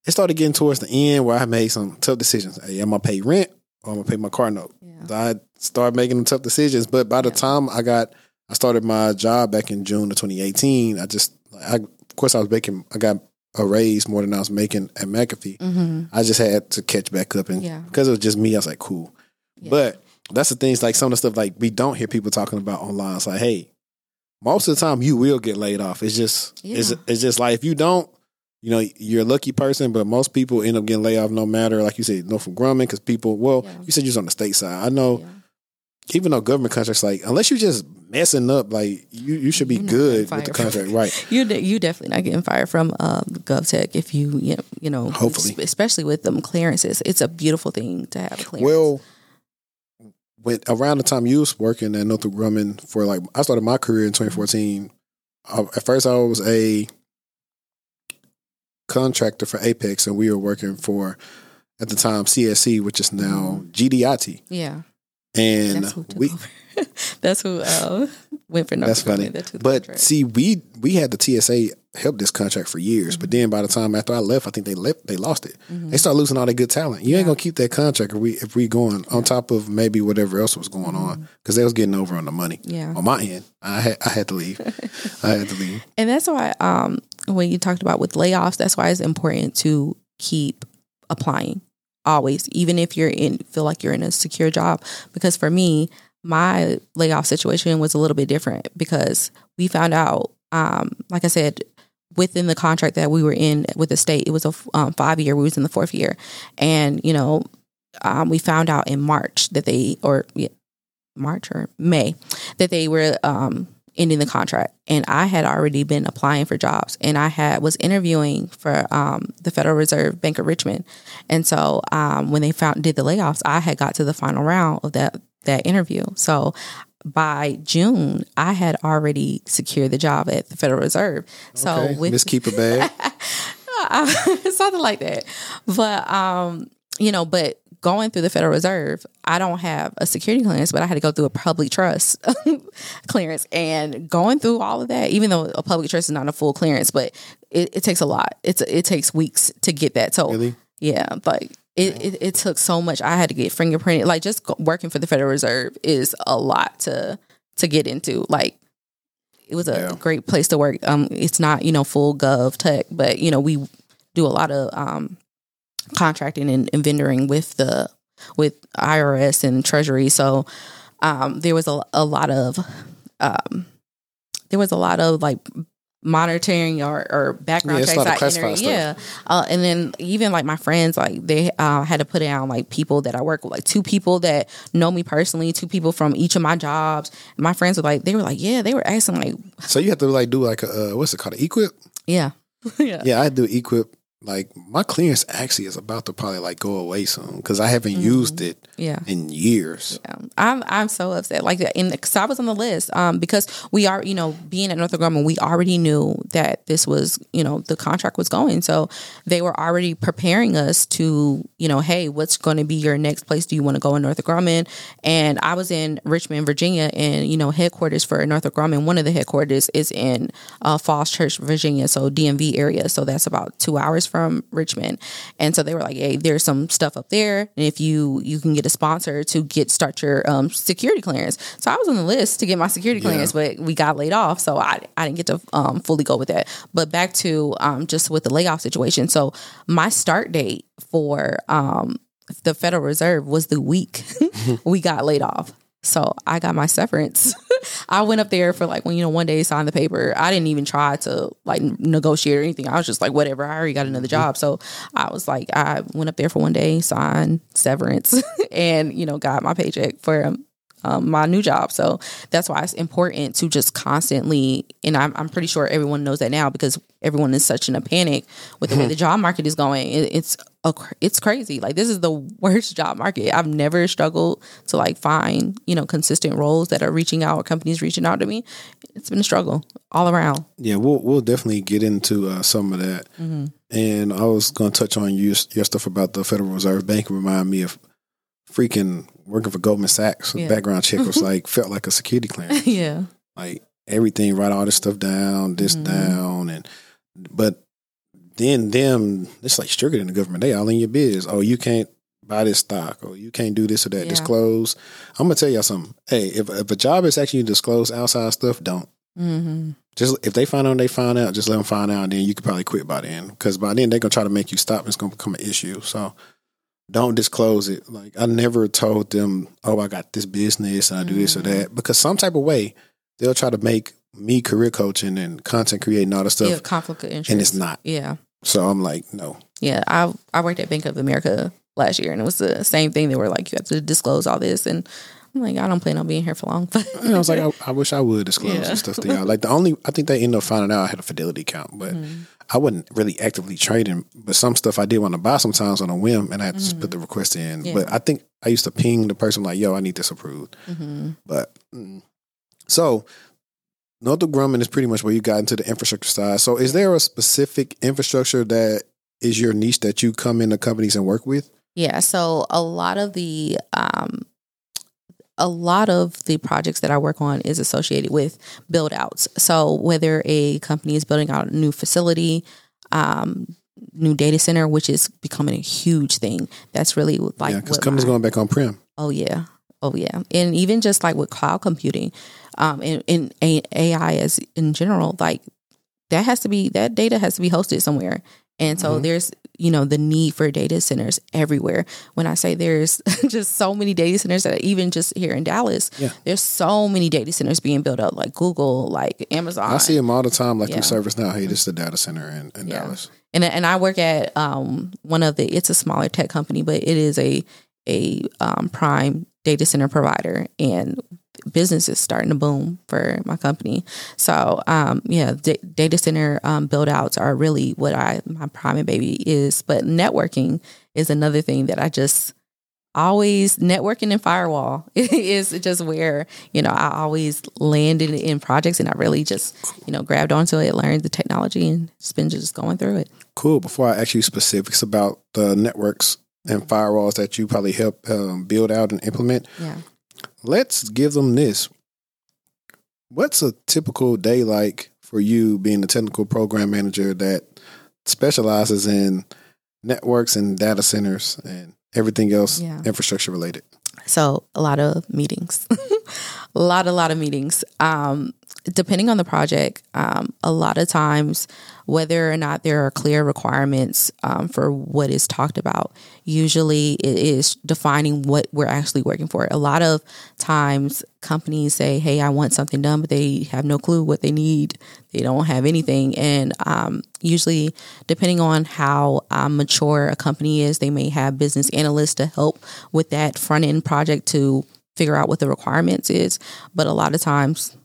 it started getting towards the end where I made some tough decisions. Hey, I'm gonna pay rent or I'm gonna pay my car note. Yeah. So I started making them tough decisions. But by the Yeah. time I got, I started my job back in June of 2018. I just, I, of course, I was making, I got a raise more than I was making at McAfee. Mm-hmm. I just had to catch back up, and Yeah. because it was just me, I was like, cool. Yeah. But that's the things like some of the stuff like we don't hear people talking about online. It's like, hey, most of the time you will get laid off. It's just it's Yeah. it's just like if you don't you know, you're a lucky person, but most people end up getting laid off no matter, like you said, Northrop Grumman, because people, well, you said you was on the state side. I know. Even though government contracts, like, unless you're just messing up, like, you, you should be You're good with the contract, right? You de- you definitely not getting fired from um, GovTech if you you know, you know Hopefully. especially with them clearances. It's a beautiful thing to have a clearance. Well, when around the time you was working at Northrop Grumman for like, I started my career in 2014. I, at first, I was a contractor for Apex, and we were working for at the time CSC, which is now GDIT, yeah, and that's who we. that's who uh, went for That's funny. That But contract. see, we we had the TSA help this contract for years, but then by the time after I left, I think they left, they lost it. They start losing all their good talent. You ain't Mm-hmm. Gonna keep that contract if we if we going on top of maybe whatever else was going on because they was getting over on the money. Mm-hmm. Yeah. on my end, I had I had to leave. I had to leave. And that's why, um, when you talked about with layoffs, that's why it's important to keep applying always, even if you're in feel like you're in a secure job. Because for me, my layoff situation was a little bit different because we found out, um, like I said, within the contract that we were in with the state, it was a um, five year. We was in the fourth year, and you know, um, we found out in March that they or yeah, March or May that they were um, ending the contract, and I had already been applying for jobs, and I had was interviewing for um, the Federal Reserve Bank of Richmond, and so um, when they found did the layoffs, I had got to the final round of that that interview. So by June, I had already secured the job at the Federal Reserve. So Okay, with Miss Keeper Bag. something like that. But um, you know, but going through the Federal Reserve, I don't have a security clearance, but I had to go through a public trust clearance. And going through all of that, even though a public trust is not a full clearance, but it, it takes a lot. It's it takes weeks to get that. So Really? yeah, like it, it, it took so much. I had to get fingerprinted. Like just working for the Federal Reserve is a lot to to get into. Like it was a Yeah. great place to work. Um, it's not you know full gov tech, but you know we do a lot of um contracting and, and vendoring with the with IRS and Treasury. So um, there was a, a lot of um, there was a lot of like monitoring or, or background Yeah, checks. I entered- yeah, uh, and then even like my friends, like they uh, had to put down like people that I work with, like two people that know me personally, two people from each of my jobs. My friends were like, they were like, yeah, they were asking like, So you have to like do like a uh, what's it called? An e-QIP. yeah, yeah, Yeah, I do e-QIP. Like my clearance actually is about to probably like go away soon because I haven't Mm-hmm. used it yeah. in years. Yeah. I'm I'm so upset. Like and because I was on the list, um, because we are, you know, being at Northrop Grumman, we already knew that this was, you know, the contract was going. So they were already preparing us to, you know, hey, what's going to be your next place? Do you want to go in Northrop Grumman? And I was in Richmond, Virginia, and you know, headquarters for Northrop Grumman. One of the headquarters is in uh, Falls Church, Virginia, so DMV area. So that's about two hours from Richmond. And so they were like, hey, there's some stuff up there, and if you you can get a sponsor to get start your um, security clearance. So I was on the list to get my security Yeah. clearance, but we got laid off, so I I didn't get to um, fully go with that. But back to um, just with the layoff situation. So my start date for um, the Federal Reserve was the week we got laid off. So I got my severance. I went up there for like when you know one day signed the paper. I didn't even try to like negotiate or anything. I was just like whatever. I already got another job, so I was like I went up there for one day, signed severance, and you know got my paycheck for um, um, my new job. So that's why it's important to just constantly, and I'm, I'm pretty sure everyone knows that now because everyone is such in a panic with the way the job market is going. It, it's a, it's crazy. Like this is the worst job market. I've never struggled to like find you know consistent roles that are reaching out or companies reaching out to me. It's been a struggle all around. Yeah, we'll we'll definitely get into uh, some of that. Mm-hmm. And I was going to touch on your your stuff about the Federal Reserve Bank. Remind me of freaking working for Goldman Sachs. Yeah. Background check was like felt like a security clearance. yeah, like everything, write all this stuff down, this Mhm. down, and but then them it's like stricter than the government. They all in your biz. Oh, you can't buy this stock, or you can't do this or that. Yeah. Disclose. I'm gonna tell y'all something. Hey, if if a job is actually disclose outside stuff, don't. hmm Just if they find out, they find out. Just let them find out, and then you could probably quit by then. Because by then they're gonna try to make you stop. And it's gonna become an issue. So don't disclose it. Like I never told them, "Oh, I got this business and I do this or Mhm. that," because some type of way they'll try to make me career coaching and content creating all this stuff, yeah, conflict of interest, and it's not. Yeah, So I'm like, no. Yeah, I I worked at Bank of America last year, and it was the same thing. They were like, you have to disclose all this, and I'm like, I don't plan on being here for long. But I was like, I, I wish I would disclose Yeah. and stuff to y'all. Like the only, I think they ended up finding out I had a fidelity account, but Mm-hmm. I wasn't really actively trading. But some stuff I did want to buy sometimes on a whim, and I had to just put the request in. Mm-hmm. Yeah. But I think I used to ping the person like, "Yo, I need this approved." Mhm. But mm. so Northrop Grumman is pretty much where you got into the infrastructure side. So is there a specific infrastructure that is your niche that you come into companies and work with? Yeah, so a lot of the um a lot of the projects that I work on is associated with build outs. So whether a company is building out a new facility, um, new data center, which is becoming a huge thing. That's really like because what companies my- going back on prem. Oh yeah. Oh yeah. And even just like with cloud computing, um, and, and AI as in general, like that has to be that data has to be hosted somewhere. And so Mhm. there's you know the need for data centers everywhere. When I say there's just so many data centers that even just here in Dallas, Yeah. there's so many data centers being built up, like Google, like Amazon. I see them all the time, like Yeah. through service now. Hey, this is the data center in, in Yeah. Dallas. and and I work at um one of the it's a smaller tech company, but it is a a um, prime data center provider, and business is starting to boom for my company. So um yeah, d- data center um, build outs are really what I my prime and baby is, but networking is another thing that I just always networking and firewall is just where you know I always landed in projects and I really just you know grabbed onto it, learned the technology, and just been just going through it. Cool. Before I ask you specifics about the networks and firewalls that you probably help um, build out and implement, Yeah. Let's give them this. What's a typical day like for you being a technical program manager that specializes in networks and data centers and everything else Yeah. infrastructure related? So a lot of meetings, a lot, a lot of meetings. Um, depending on the project, um, a lot of times, whether or not there are clear requirements um, for what is talked about, usually it is defining what we're actually working for. A lot of times, companies say, "Hey, I want something done," but they have no clue what they need. They don't have anything, and um, usually, depending on how um, mature a company is, they may have business analysts to help with that front end project to figure out what the requirements is. But a lot of times,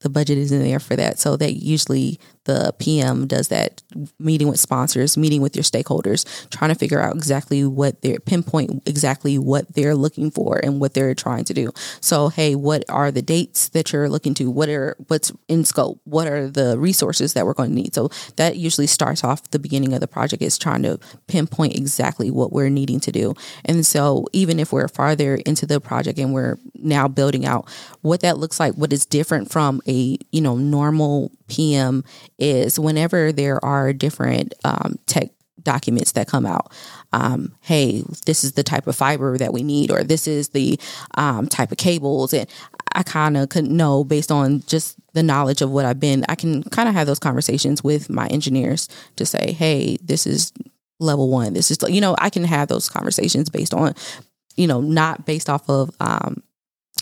the budget isn't there for that. So that usually the PM does that meeting with sponsors, meeting with your stakeholders, trying to figure out exactly what they're pinpoint exactly what they're looking for and what they're trying to do. So, hey, what are the dates that you're looking to? What are what's in scope? What are the resources that we're going to need? So that usually starts off the beginning of the project is trying to pinpoint exactly what we're needing to do. And so even if we're farther into the project and we're now building out what that looks like, what is different from a, you know, normal PM is whenever there are different um, tech documents that come out. Um, hey, this is the type of fiber that we need, or this is the um, type of cables. And I kind of could know based on just the knowledge of what I've been, I can kind of have those conversations with my engineers to say, hey, this is level one. This is, you know, I can have those conversations based on, you know, not based off of, um,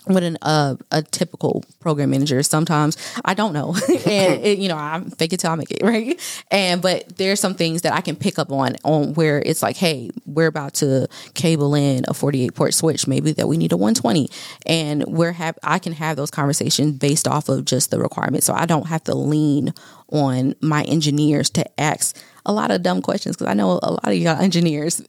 what an uh, a typical program manager sometimes I don't know. And it, you know I'm fake it till I make it right? And but there's some things that I can pick up on on where it's like hey we're about to cable in a 48 port switch. Maybe that we need a 120 and we're have I can have those conversations based off of just the requirements so I don't have to lean on my engineers to ask a lot of dumb questions because I know a lot of y'all engineers,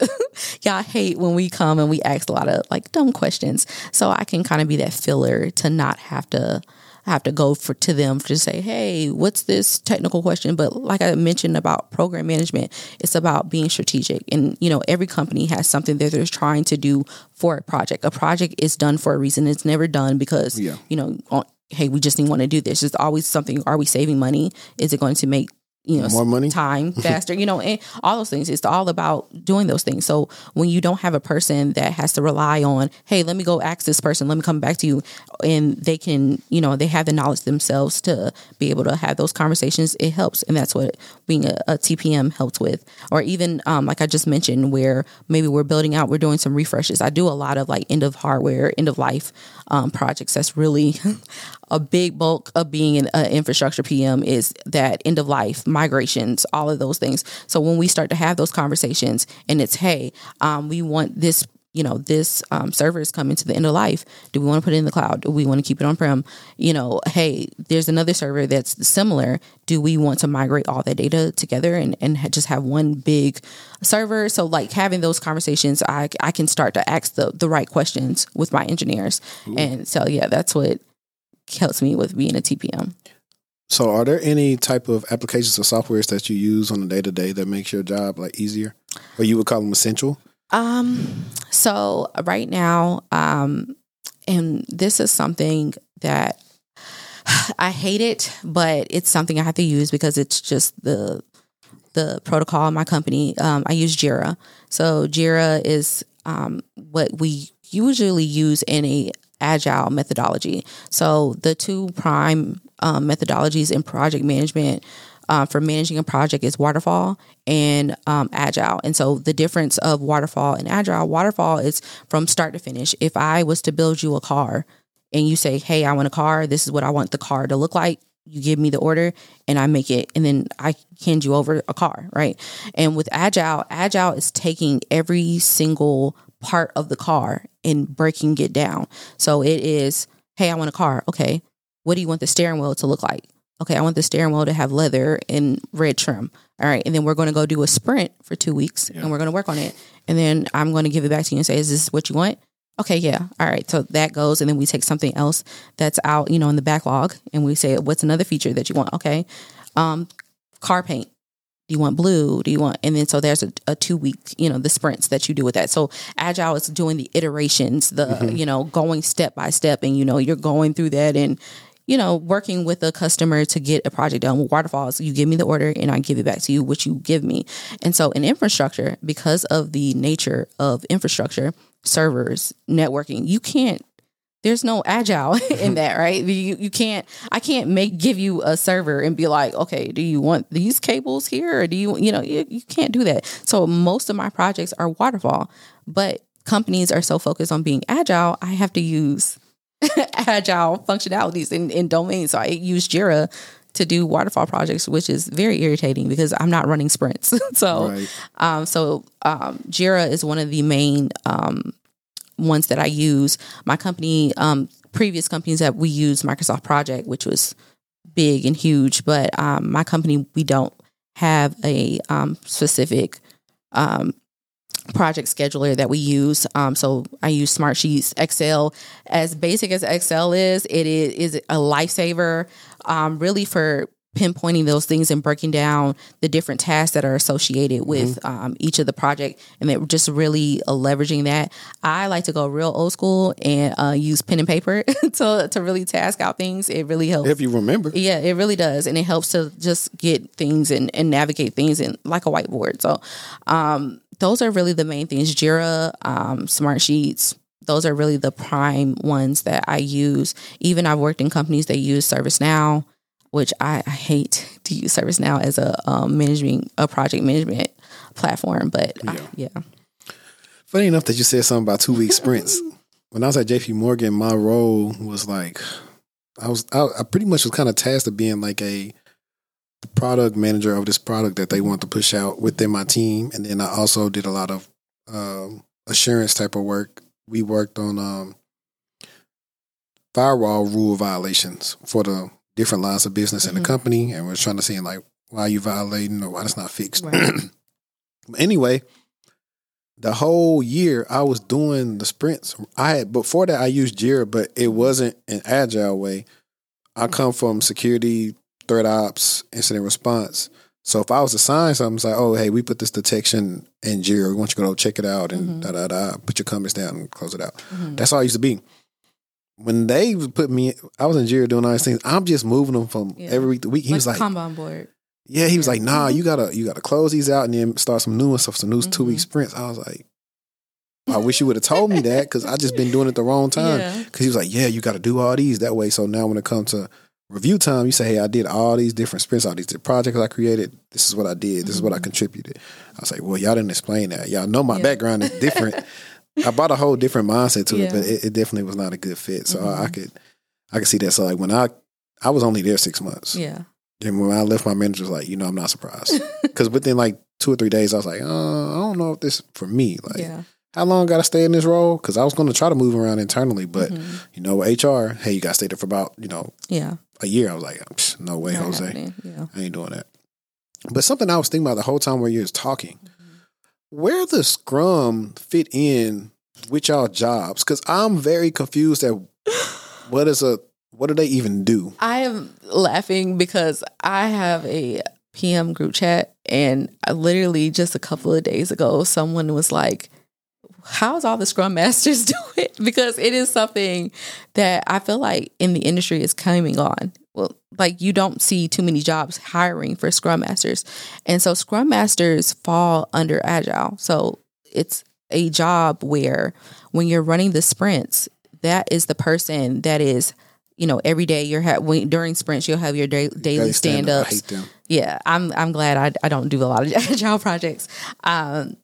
y'all hate when we come and we ask a lot of like dumb questions. So I can kind of be that filler to not have to have to go for to them to say, hey, what's this technical question? But like I mentioned about program management, it's about being strategic. And you know, every company has something that they're trying to do for a project. A project is done for a reason. It's never done because Yeah. you know. Hey, we just didn't want to do this. It's always something. Are we saving money? Is it going to make you know More money? time faster you know and all those things it's all about doing those things so when you don't have a person that has to rely on hey let me go ask this person let me come back to you and they can you know they have the knowledge themselves to be able to have those conversations it helps and that's what being a, a tpm helps with or even um, like i just mentioned where maybe we're building out we're doing some refreshes i do a lot of like end of hardware end of life um, projects that's really a big bulk of being an uh, infrastructure PM is that end of life migrations, all of those things. So when we start to have those conversations, and it's hey, um, we want this you know, this um, server is coming to the end of life. Do we want to put it in the cloud? Do we want to keep it on prem? You know, hey, there's another server that's similar. Do we want to migrate all that data together and, and just have one big server? So, like having those conversations, I, I can start to ask the, the right questions with my engineers. Ooh. And so, yeah, that's what helps me with being a TPM. So, are there any type of applications or softwares that you use on a day to day that makes your job like easier, or you would call them essential? Um, so right now, um, and this is something that I hate it, but it's something I have to use because it's just the the protocol in my company. Um, I use Jira. So Jira is um, what we usually use in a agile methodology. So the two prime um, methodologies in project management uh, for managing a project is waterfall and um, agile. And so the difference of waterfall and agile, waterfall is from start to finish. If I was to build you a car and you say, hey, I want a car, this is what I want the car to look like. You give me the order and I make it, and then I hand you over a car, right? And with Agile, Agile is taking every single part of the car and breaking it down. So it is, hey, I want a car. Okay. What do you want the steering wheel to look like? Okay, I want the steering wheel to have leather and red trim. All right. And then we're going to go do a sprint for two weeks yeah. and we're going to work on it. And then I'm going to give it back to you and say, is this what you want? Okay, yeah. All right. So that goes. And then we take something else that's out, you know, in the backlog and we say, what's another feature that you want? Okay. Um, car paint. Do you want blue? Do you want, and then so there's a, a, two week, you know, the sprints that you do with that. So agile is doing the iterations, the, mm-hmm. you know, going step by step and, you know, you're going through that and, you know, working with a customer to get a project done with waterfalls, you give me the order and I give it back to you, which you give me. And so in infrastructure, because of the nature of infrastructure, servers, networking, you can't there's no agile in that, right? You you can't I can't make give you a server and be like, okay, do you want these cables here or do you you know, you, you can't do that. So most of my projects are waterfall, but companies are so focused on being agile, I have to use agile functionalities in, in domains. So I use Jira to do waterfall projects, which is very irritating because I'm not running sprints. so, right. um, so um, Jira is one of the main um, ones that I use. My company, um, previous companies that we use Microsoft Project, which was big and huge, but um, my company we don't have a um, specific project scheduler that we use. Um, so I use Smartsheets, Excel. As basic as Excel is, it is, is a lifesaver, um, really for pinpointing those things and breaking down the different tasks that are associated with mm-hmm. um, each of the project and then just really uh, leveraging that i like to go real old school and uh, use pen and paper to, to really task out things it really helps if you remember yeah it really does and it helps to just get things and, and navigate things in like a whiteboard so um, those are really the main things. Jira, um, Smartsheets, those are really the prime ones that I use. Even I've worked in companies that use ServiceNow, which I, I hate to use ServiceNow as a um, management, a project management platform. But yeah. I, yeah. Funny enough that you said something about two week sprints. when I was at JP Morgan, my role was like, I was, I, I pretty much was kind of tasked of being like a the product manager of this product that they want to push out within my team, and then I also did a lot of um, assurance type of work. We worked on um, firewall rule violations for the different lines of business mm-hmm. in the mm-hmm. company, and we're trying to see like why you violating or why it's not fixed. Right. anyway, the whole year I was doing the sprints. I had before that I used Jira, but it wasn't an agile way. I come from security threat ops, incident response. So if I was assigned something, it's like, oh, hey, we put this detection in Jira. We want you to go check it out and mm-hmm. da da da. Put your comments down and close it out. Mm-hmm. That's all I used to be. When they put me, I was in Jira doing all these things. I'm just moving them from yeah. every week. to week. He like was like, Kanban board. Yeah, he was like, nah, mm-hmm. you gotta you gotta close these out and then start some new ones, so some new two week mm-hmm. sprints. I was like, I wish you would have told me that because I just been doing it the wrong time. Because yeah. he was like, yeah, you got to do all these that way. So now when it comes to review time, you say, hey, I did all these different sprints, all these projects I created. This is what I did. This mm-hmm. is what I mm-hmm. contributed. I was like, well, y'all didn't explain that. Y'all know my yeah. background is different. I brought a whole different mindset to yeah. it, but it, it, definitely was not a good fit. So mm-hmm. I, I, could, I could see that. So like when I I was only there six months, Yeah. and when I left, my manager was like, you know, I'm not surprised because within like two or three days, I was like, uh, I don't know if this for me. Like, yeah. How long got to stay in this role? Because I was going to try to move around internally, but Mhm. you know, HR, hey, you got to stay there for about you know Yeah. a year. I was like, no way, Not Jose. Yeah. I ain't doing that. But something I was thinking about the whole time where you was talking, where the Scrum fit in with y'all jobs? Because I'm very confused at what is a what do they even do? I am laughing because I have a PM group chat, and I literally just a couple of days ago, someone was like, "How's all the Scrum Masters do it?" Because it is something that I feel like in the industry is coming on. Well, like you don't see too many jobs hiring for Scrum Masters, and so Scrum Masters fall under Agile. So it's a job where when you're running the sprints, that is the person that is you know, every day you're ha- when, during sprints, you'll have your da- daily stand ups. Yeah, I'm I'm glad I I don't do a lot of agile projects. Um,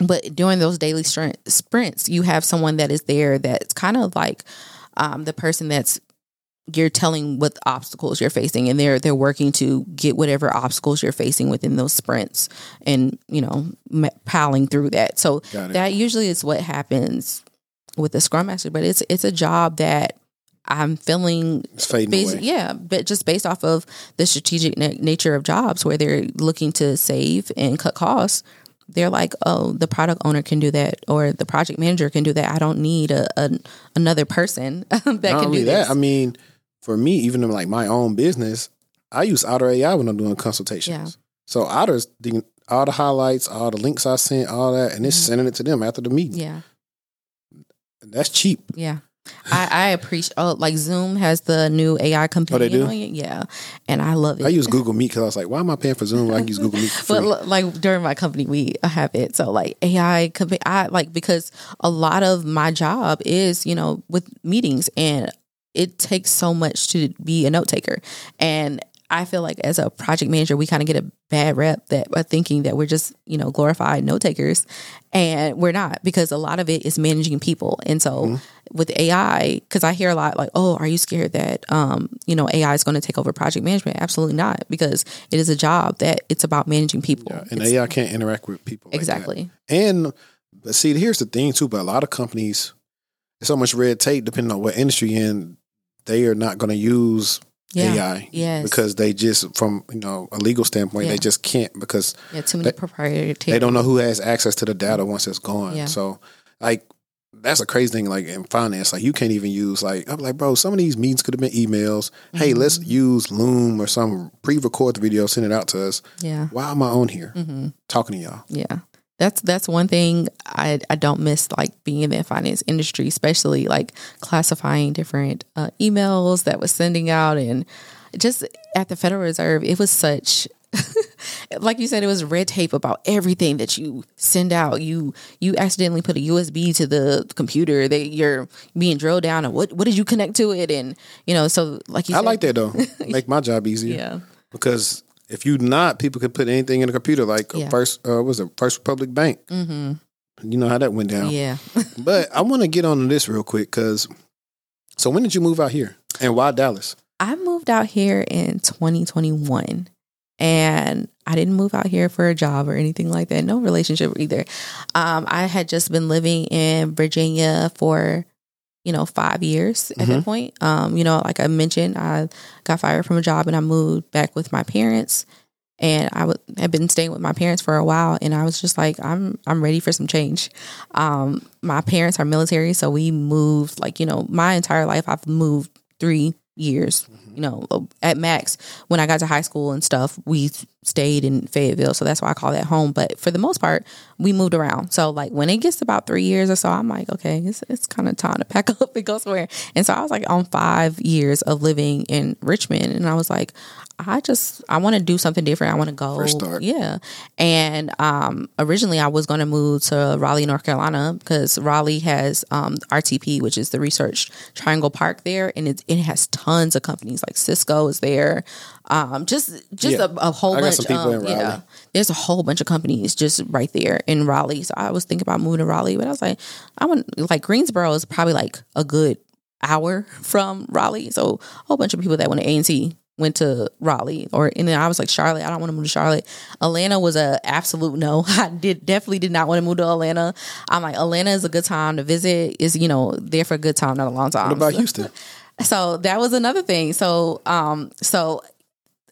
but during those daily sprints, you have someone that is there that's kind of like um, the person that's you're telling what obstacles you're facing, and they're they're working to get whatever obstacles you're facing within those sprints, and you know, m- piling through that. So that usually is what happens with the scrum master. But it's it's a job that I'm feeling It's fading Basi- away. yeah, but just based off of the strategic na- nature of jobs where they're looking to save and cut costs, they're like, oh, the product owner can do that, or the project manager can do that. I don't need a, a another person that Not can do that, this. I mean, for me, even in like my own business, I use Otter AI when I'm doing consultations. Yeah. So Otter's the, all the highlights, all the links I sent, all that, and it's Mhm. sending it to them after the meeting. yeah, That's cheap. yeah. I, I appreciate. Oh, like Zoom has the new AI oh, companion. do? on it. Yeah, and I love it. I use Google Meet because I was like, why am I paying for Zoom? when I can use Google Meet for But like during my company, we have it. So like AI, compa- I like because a lot of my job is you know with meetings, and it takes so much to be a note taker, and I feel like as a project manager, we kind of get a bad rep that are thinking that we're just you know glorified note takers, and we're not because a lot of it is managing people, and so. With AI, because I hear a lot like, "Oh, are you scared that um, you know AI is going to take over project management?" Absolutely not, because it is a job that it's about managing people. Yeah, and It's- AI can't interact with people. like that. exactly. And but see, here's the thing too. But a lot of companies, there's so much red tape depending on what industry you're in. They are not going to use Yeah. AI Yes. because they just, from you know a legal standpoint, Yeah. they just can't because yeah, too many they- proprietary. they don't know who has access to the data once it's gone. Yeah. So like that's a crazy thing. Like in finance, like you can't even use like I'm like, bro, some of these meetings could have been emails. Hey, Mm-hmm. let's use Loom or some pre-record the video, send it out to us. Yeah. Why am I on here hmm talking to y'all? Yeah. That's that's one thing I I don't miss like being in the finance industry, especially like classifying different uh, emails that was sending out and just at the Federal Reserve, it was such like you said, it was red tape about everything that you send out. You you accidentally put a USB to the computer that you're being drilled down and what what did you connect to it and you know so like you I said, like that though. Make my job easier. yeah because if you not, people could put anything in a computer. Like Yeah. first, uh, what was it First Republic Bank? mm-hmm. You know how that went down. yeah But I want to get on to this real quick because. So when did you move out here, and why Dallas? I moved out here in 2021 and I didn't move out here for a job or anything like that. No relationship either. Um, I had just been living in Virginia for, you know, five years at that point. Um, you know, like I mentioned, I got fired from a job and I moved back with my parents. And I would had been staying with my parents for a while, and I was just like, I'm I'm ready for some change. Um, my parents are military, so we moved like you know my entire life. I've moved three years, mm-hmm. you know, uh, at max. When I got to high school and stuff, we stayed in Fayetteville, so that's why I call that home. But for the most part, we moved around. So like when it gets about three years or so, I'm like, okay, it's it's kind of time to pack up and go somewhere. And so I was like on five years of living in Richmond, and I was like, I just I want to do something different. I want to go, Fresh start. yeah. And um, originally, I was going to move to Raleigh, North Carolina, because Raleigh has um, RTP, which is the Research Triangle Park there, and it it has tons of companies like Cisco is there. Um, just just Yeah. a, a whole bunch. um, yeah, there's a whole bunch of companies just right there in Raleigh. So I was thinking about moving to Raleigh, but I was like, I want like Greensboro is probably like a good hour from Raleigh. So a whole bunch of people that went to A and T went to Raleigh or and then I was like Charlotte, I don't want to move to Charlotte. Atlanta was a absolute no. I did definitely did not want to move to Atlanta. I'm like Atlanta is a good time to visit. Is you know there for a good time, not a long time. What about Houston? so that was another thing. So um so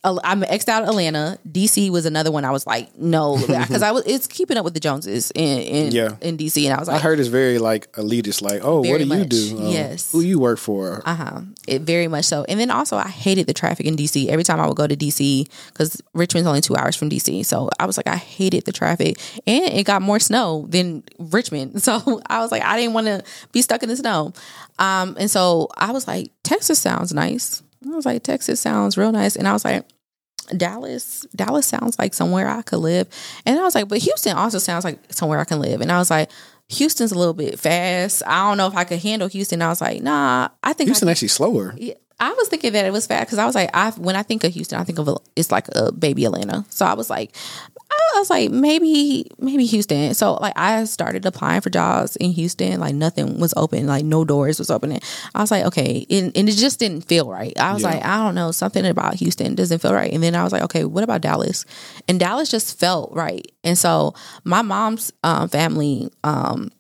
I'm X'd out Atlanta. DC was another one. I was like, no, because I was. It's keeping up with the Joneses in in, Yeah. in DC, and I was like, I heard it's very like elitist. Like, oh, what do you do? Uh, yes. who you work for? Uh huh. It very much so. And then also, I hated the traffic in DC. Every time I would go to DC, because Richmond's only two hours from DC, so I was like, I hated the traffic, and it got more snow than Richmond. So I was like, I didn't want to be stuck in the snow. Um, and so I was like, Texas sounds nice. I was like, Texas sounds real nice, and I was like. Dallas, Dallas sounds like somewhere I could live. And I was like, but Houston also sounds like somewhere I can live. And I was like, Houston's a little bit fast. I don't know if I could handle Houston. I was like, nah, I think I Houston actually slower. yeah, I was thinking that it was fast because I was like, I when I think of Houston, I think of a, it's like a baby Atlanta. So I was like, I was like, maybe maybe Houston. So like I started applying for jobs in Houston. Like nothing was open. Like no doors was opening. I was like, okay, and, and it just didn't feel right. I was Yeah. like, I don't know, something about Houston doesn't feel right. And then I was like, okay, what about Dallas? And Dallas just felt right. And so my mom's um, family, um,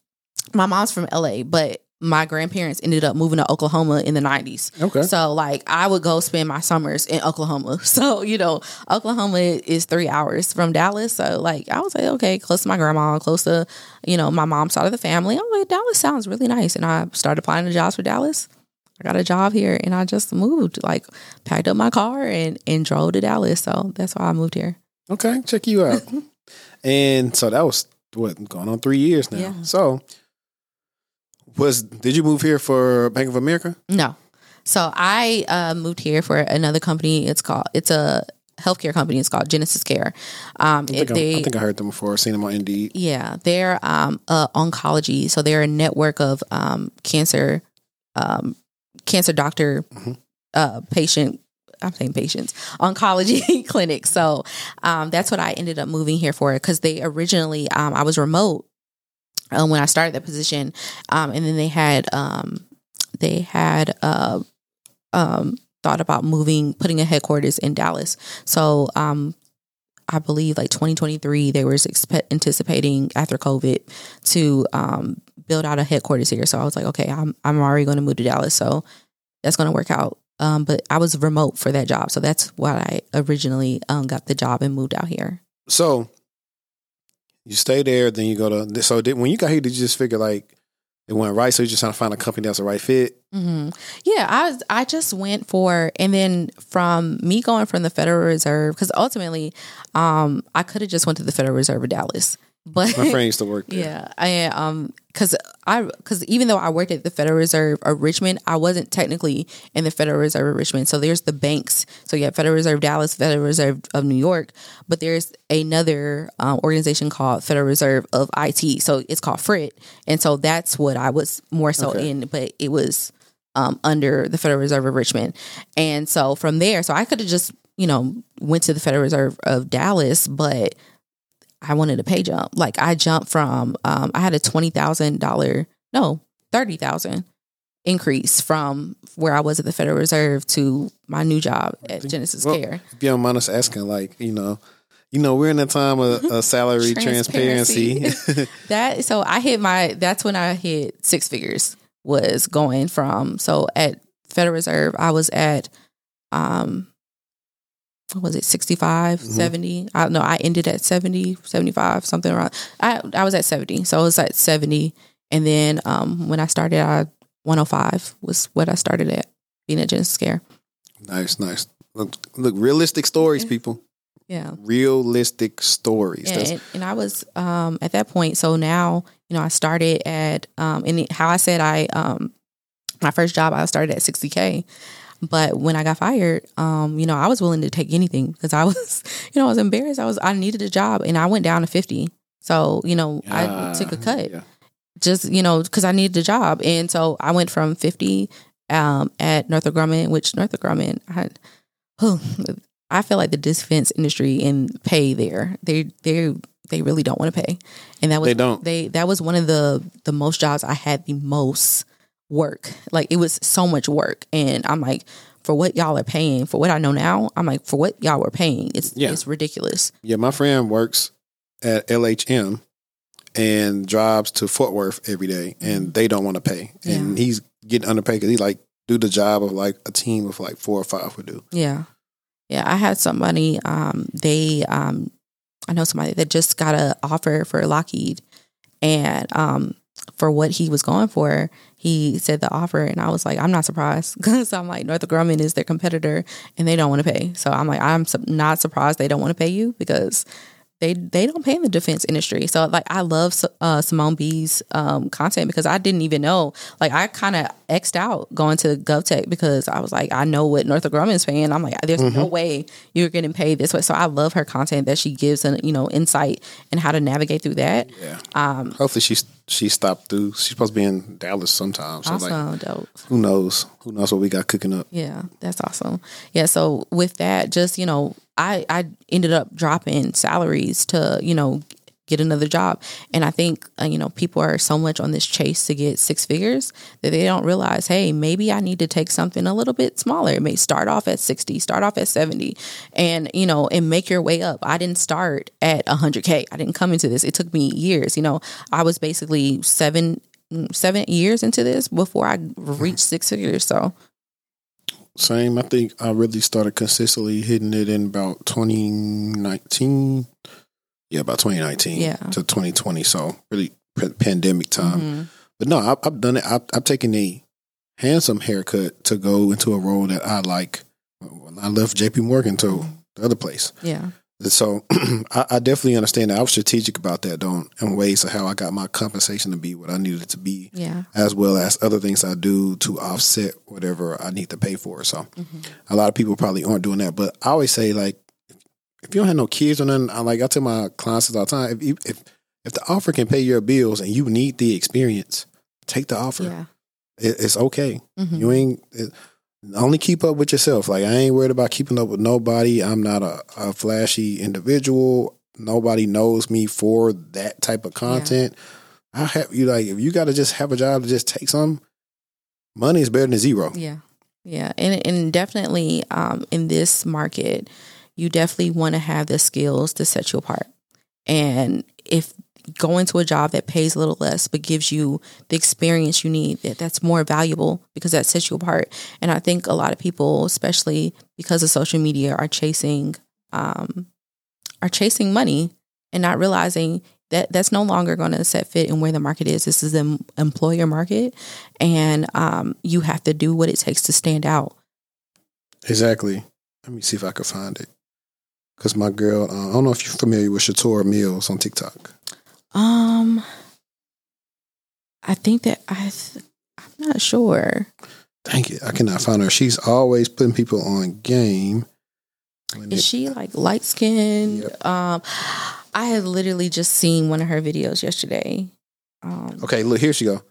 my mom's from LA, but my grandparents ended up moving to Oklahoma in the 90s. Okay. So like I would go spend my summers in Oklahoma. So, you know, Oklahoma is 3 hours from Dallas. So like I was like, okay, close to my grandma, close to, you know, my mom's side of the family. I'm like, Dallas sounds really nice. And I started applying to jobs for Dallas. I got a job here and I just moved, like packed up my car and, and drove to Dallas. So that's why I moved here. Okay, check you out. and so that was what going on three years now. Yeah. So was did you move here for Bank of America? No. So I uh, moved here for another company. It's called, it's a healthcare company. It's called Genesis Care. Um, I think, they, I think I heard them before. Seen them on Indeed. Yeah, they're um uh, oncology, so they're a network of um cancer um cancer doctor uh patient I'm saying patients oncology clinic. So um that's what I ended up moving here for because they originally um I was remote um, when I started that position um and then they had um they had uh um thought about moving putting a headquarters in Dallas. So um I believe like 2023, they were expe- anticipating after COVID to um, build out a headquarters here. So I was like, okay, I'm I'm already going to move to Dallas, so that's going to work out. Um, but I was remote for that job, so that's why I originally um, got the job and moved out here. So you stay there, then you go to. So did, when you got here, did you just figure like it went right? So you're just trying to find a company that's the right fit. hmm Yeah, I was, I just went for, and then from me going from the Federal Reserve, because ultimately, um, I could have just went to the Federal Reserve of Dallas, but My friend used to work there. Yeah, I um because I because even though I worked at the Federal Reserve of Richmond, I wasn't technically in the Federal Reserve of Richmond. So there's the banks. So you have Federal Reserve Dallas, Federal Reserve of New York, but there's another um, organization called Federal Reserve of IT. So it's called FRIT, and so that's what I was more so Okay. in. But it was um, under the Federal Reserve of Richmond, and so from there, so I could have just you know went to the Federal Reserve of Dallas, but I wanted a pay jump. Like I jumped from um I had a twenty thousand dollar no, thirty thousand increase from where I was at the Federal Reserve to my new job at Genesis Well, Care. If you don't mind us asking, like you know, you know, we're in a time of, of salary transparency. Transparency. That so I hit my that's when I hit six figures was going from so at Federal Reserve I was at um was it 65 Mhm. 70 I don't know I ended at 70 75 something around I I was at 70 so I was at 70 and then um when I started I 105 was what I started at being at Genesis Care nice, nice. Look, look, realistic stories, people. yeah Realistic stories. Yeah, and, and I was um, at that point. So now, you know, I started at um, and how I said I um, my first job I started at sixty k, but when I got fired, um, you know, I was willing to take anything because I was, you know, I was embarrassed. I was I needed a job, and I went down to fifty. So you know, I Ah, took a cut yeah. just you know because I needed a job, and so I went from fifty um, at Northrop Grumman, which Northrop Grumman I had. I feel like the defense industry and pay there they they they really don't want to pay, and that was They don't. they that was one of the the most jobs I had the most work. Like it was so much work. And I'm like, for what y'all are paying, for what I know now, I'm like, for what y'all were paying, it's Yeah. it's ridiculous. Yeah, my friend works at LHM and drives to Fort Worth every day, and they don't want to pay, and he's getting underpaid because he like do the job of like a team of like four or five would do. Yeah. Yeah. I had somebody, um, they um I know somebody that just got an offer for Lockheed and um for what he was going for, he said the offer and I was like, I'm not surprised because I'm like Northrop Grumman is their competitor and they don't want to pay. So I'm like, I'm not surprised they don't want to pay you because they they don't pay in the defense industry. So like I love uh, Simone B's um, content because I didn't even know. Like I kind of xed out going to GovTech because I was like I know what Northrop Grumman's paying. I'm like there's no way you're getting paid this way. So I love her content that she gives an you know insight and how to navigate through that. Yeah. Um, Hopefully she she stopped through. She's supposed to be in Dallas sometime. So like, Awesome, dope. who knows? Who knows what we got cooking up? Yeah, that's awesome. Yeah, so with that, just you know, I I ended up dropping salaries to you know get another job, and I think uh, you know people are so much on this chase to get six figures that they don't realize, hey, maybe I need to take something a little bit smaller. It may start off at sixty, start off at seventy, and you know, and make your way up. I didn't start at hundred k. I didn't come into this. It took me years. You know, I was basically seven seven years into this before I reached six figures. So Same. I think I really started consistently hitting it in about 2019. Yeah, about 2019 Yeah. to 2020. So really p- pandemic time. mhm. But no, I've, I've done it. I've, I've taken a handsome haircut to go into a role that I like. When I left JP Morgan to the other place. yeah. So I, I definitely understand that. I was strategic about that, though, in ways of how I got my compensation to be what I needed it to be, Yeah. as well as other things I do to offset whatever I need to pay for. So a lot of people probably aren't doing that. But I always say, like, if you don't have no kids or nothing, I like I tell my clients all the time, if you, if if the offer can pay your bills and you need the experience, take the offer. Yeah. It, it's okay. Mhm. You ain't it, only keep up with yourself. Like I ain't worried about keeping up with nobody. I'm not a, a flashy individual. Nobody knows me for that type of content. I have you like if you got to just have a job to just take some. Money is better than zero. Yeah. Yeah. And and definitely um in this market, you definitely want to have the skills to set you apart. And if going to a job that pays a little less but gives you the experience you need, that that's more valuable because that sets you apart. And I think a lot of people, especially because of social media, are chasing um are chasing money and not realizing that that's no longer going to set fit in where the market is. This is the employer market, and um, you have to do what it takes to stand out. Exactly. Let me see if I can find it. Because my girl, uh, I don't know if you're familiar with Shatora Mills on TikTok. Um, I think that I, th- I'm not sure. Thank you. I cannot find her. She's always putting people on game. Is it- she like light skinned? Um, I had literally just seen one of her videos yesterday. Um, okay, look, here she go.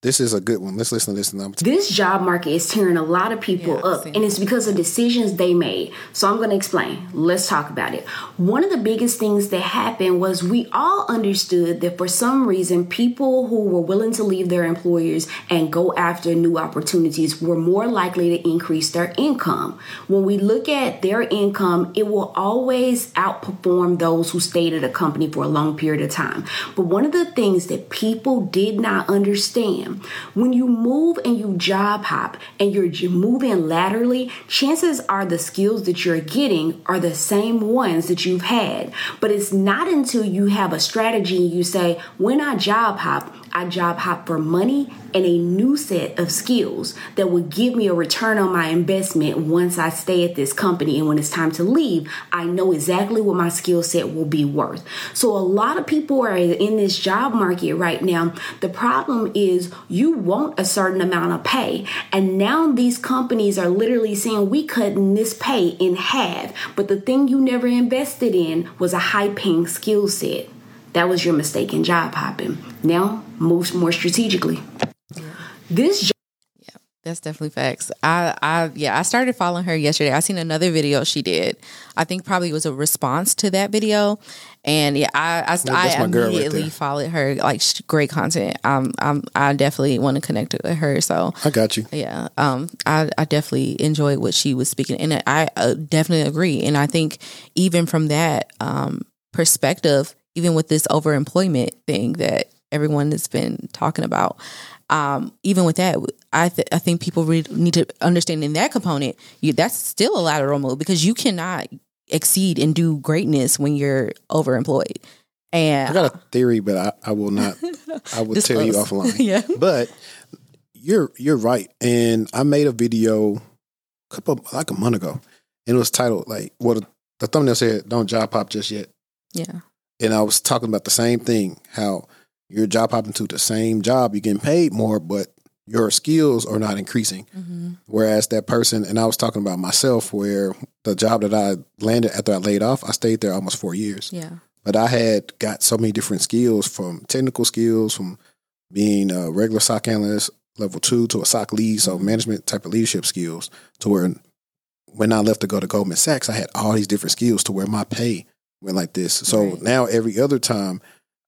This is a good one. Let's listen to this. And I'm This job market is tearing a lot of people Yeah, up, and it's because of decisions they made. So I'm going to explain. Let's talk about it. One of the biggest things that happened was we all understood that for some reason, people who were willing to leave their employers and go after new opportunities were more likely to increase their income. When we look at their income, it will always outperform those who stayed at a company for a long period of time. But one of the things that people did not understand when you move and you job hop and you're moving laterally, chances are the skills that you're getting are the same ones that you've had. But it's not until you have a strategy and you say, when I job hop, I job hop for money and a new set of skills that will give me a return on my investment once I stay at this company. And when it's time to leave, I know exactly what my skill set will be worth. So a lot of people are in this job market right now. The problem is you want a certain amount of pay. And now these companies are literally saying we cutting this pay in half. But the thing you never invested in was a high paying skill set. That was your mistake in job hopping. Now move more strategically. This yeah, That's definitely facts. I, I, yeah, I started following her yesterday. I seen another video she did. I think probably was a response to that video, and yeah, I, I, I immediately right followed her. Like great content. Um, I'm, I definitely want to connect with her. So I got you. Yeah. Um, I, I definitely enjoyed what she was speaking, and I uh, definitely agree. And I think even from that um perspective, even with this overemployment thing that everyone has been talking about, um, even with that, I th- I think people really need to understand in that component, you, that's still a lateral move because you cannot exceed and do greatness when you're overemployed. And I got a theory, but I, I will not. I will tell you offline. yeah, but you're you're right. And I made a video a couple like a month ago, and it was titled like what well, the thumbnail said, "Don't job hop just yet." Yeah, and I was talking about the same thing. How you're job hopping to the same job, you're getting paid more, but your skills are not increasing. Mm-hmm. Whereas that person, and I was talking about myself, where the job that I landed after I laid off, I stayed there almost four years. Yeah. But I had got so many different skills from technical skills, from being a regular SOC analyst, level two, to a SOC lead, so mm-hmm. management type of leadership skills, to where when I left to go to Goldman Sachs, I had all these different skills to where my pay went like this. So right. now every other time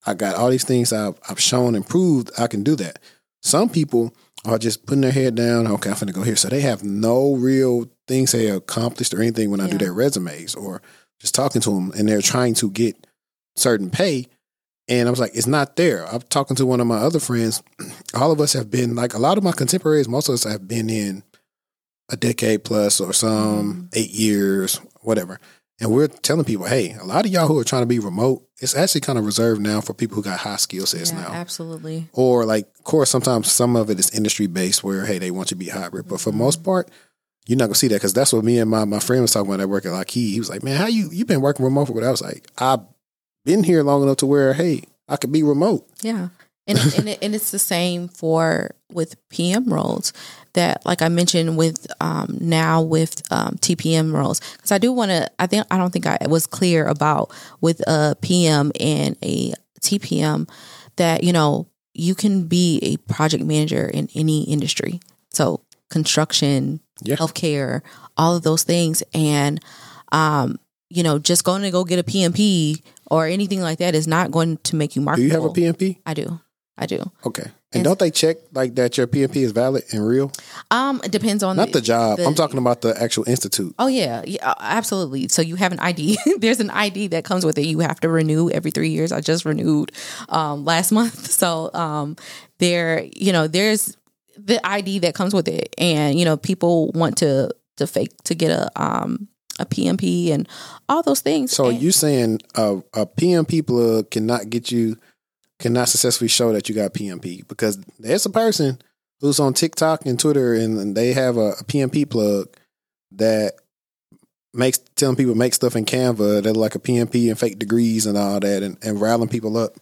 I got all these things I've, I've shown and proved I can do that. Some people are just putting their head down. Okay, I'm to go here. So they have no real things they accomplished or anything when I yeah. do their resumes or just talking to them and they're trying to get certain pay. And I was like, it's not there. I'm talking to one of my other friends. All of us have been like a lot of my contemporaries, most of us have been in a decade plus or some mm-hmm. eight years, whatever. And we're telling people, hey, a lot of y'all who are trying to be remote, it's actually kind of reserved now for people who got high skill sets yeah, now. Absolutely. Or like, of course, sometimes some of it is industry based where, hey, they want you to be hybrid. But for mm-hmm. most part, you're not gonna see that because that's what me and my, my friend was talking about at work at Lockheed. He was like, man, how you you been working remote for what? I was like, I've been here long enough to where, hey, I could be remote. Yeah. And, and, it, and it's the same for with PM roles that like I mentioned with um, now with um, TPM roles because I do want to I think I don't think I was clear about with a PM and a TPM that you know you can be a project manager in any industry so construction yeah. healthcare all of those things and um, you know just going to go get a PMP or anything like that is not going to make you marketable. Do you have a PMP? I do. I do. Okay. And, don't they check like that your PMP is valid and real? Um, it depends on not the, the job. The, I'm talking about the actual institute. Oh yeah, yeah, absolutely. So you have an ID. There's an ID that comes with it. You have to renew every three years. I just renewed um, last month. So um, there, you know, there's the ID that comes with it, and you know, people want to to fake to get a um a PMP and all those things. So and, you saying a, a PMP plug cannot get you cannot successfully show that you got PMP because there's a person who's on TikTok and Twitter and they have a, a PMP plug that makes telling people make stuff in Canva that like a PMP and fake degrees and all that and, and riling people up.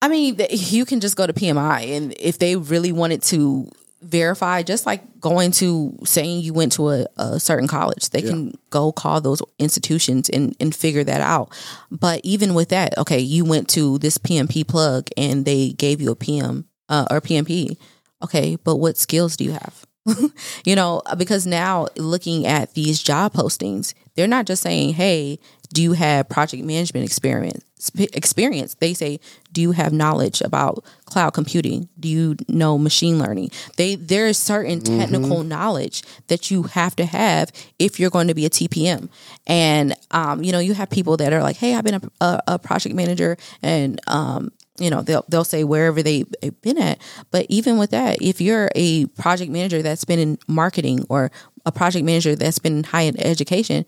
I mean, you can just go to PMI and if they really wanted to verify just like going to saying you went to a, a certain college they yeah. can go call those institutions and, and figure that out. But even with that okay you went to this pmp plug and they gave you a pm uh, or pmp okay but what skills do you have? You know because now looking at these job postings they're not just saying hey do you have project management experience experience? They say do you have knowledge about cloud computing do you know machine learning they there is certain mm-hmm. technical mm-hmm. knowledge that you have to have if you're going to be a tpm and um, you know you have people that are like hey i've been a, a, a project manager and um, you know they'll they'll say wherever they've been at but even with that if you're a project manager that's been in marketing or a project manager that's been in higher education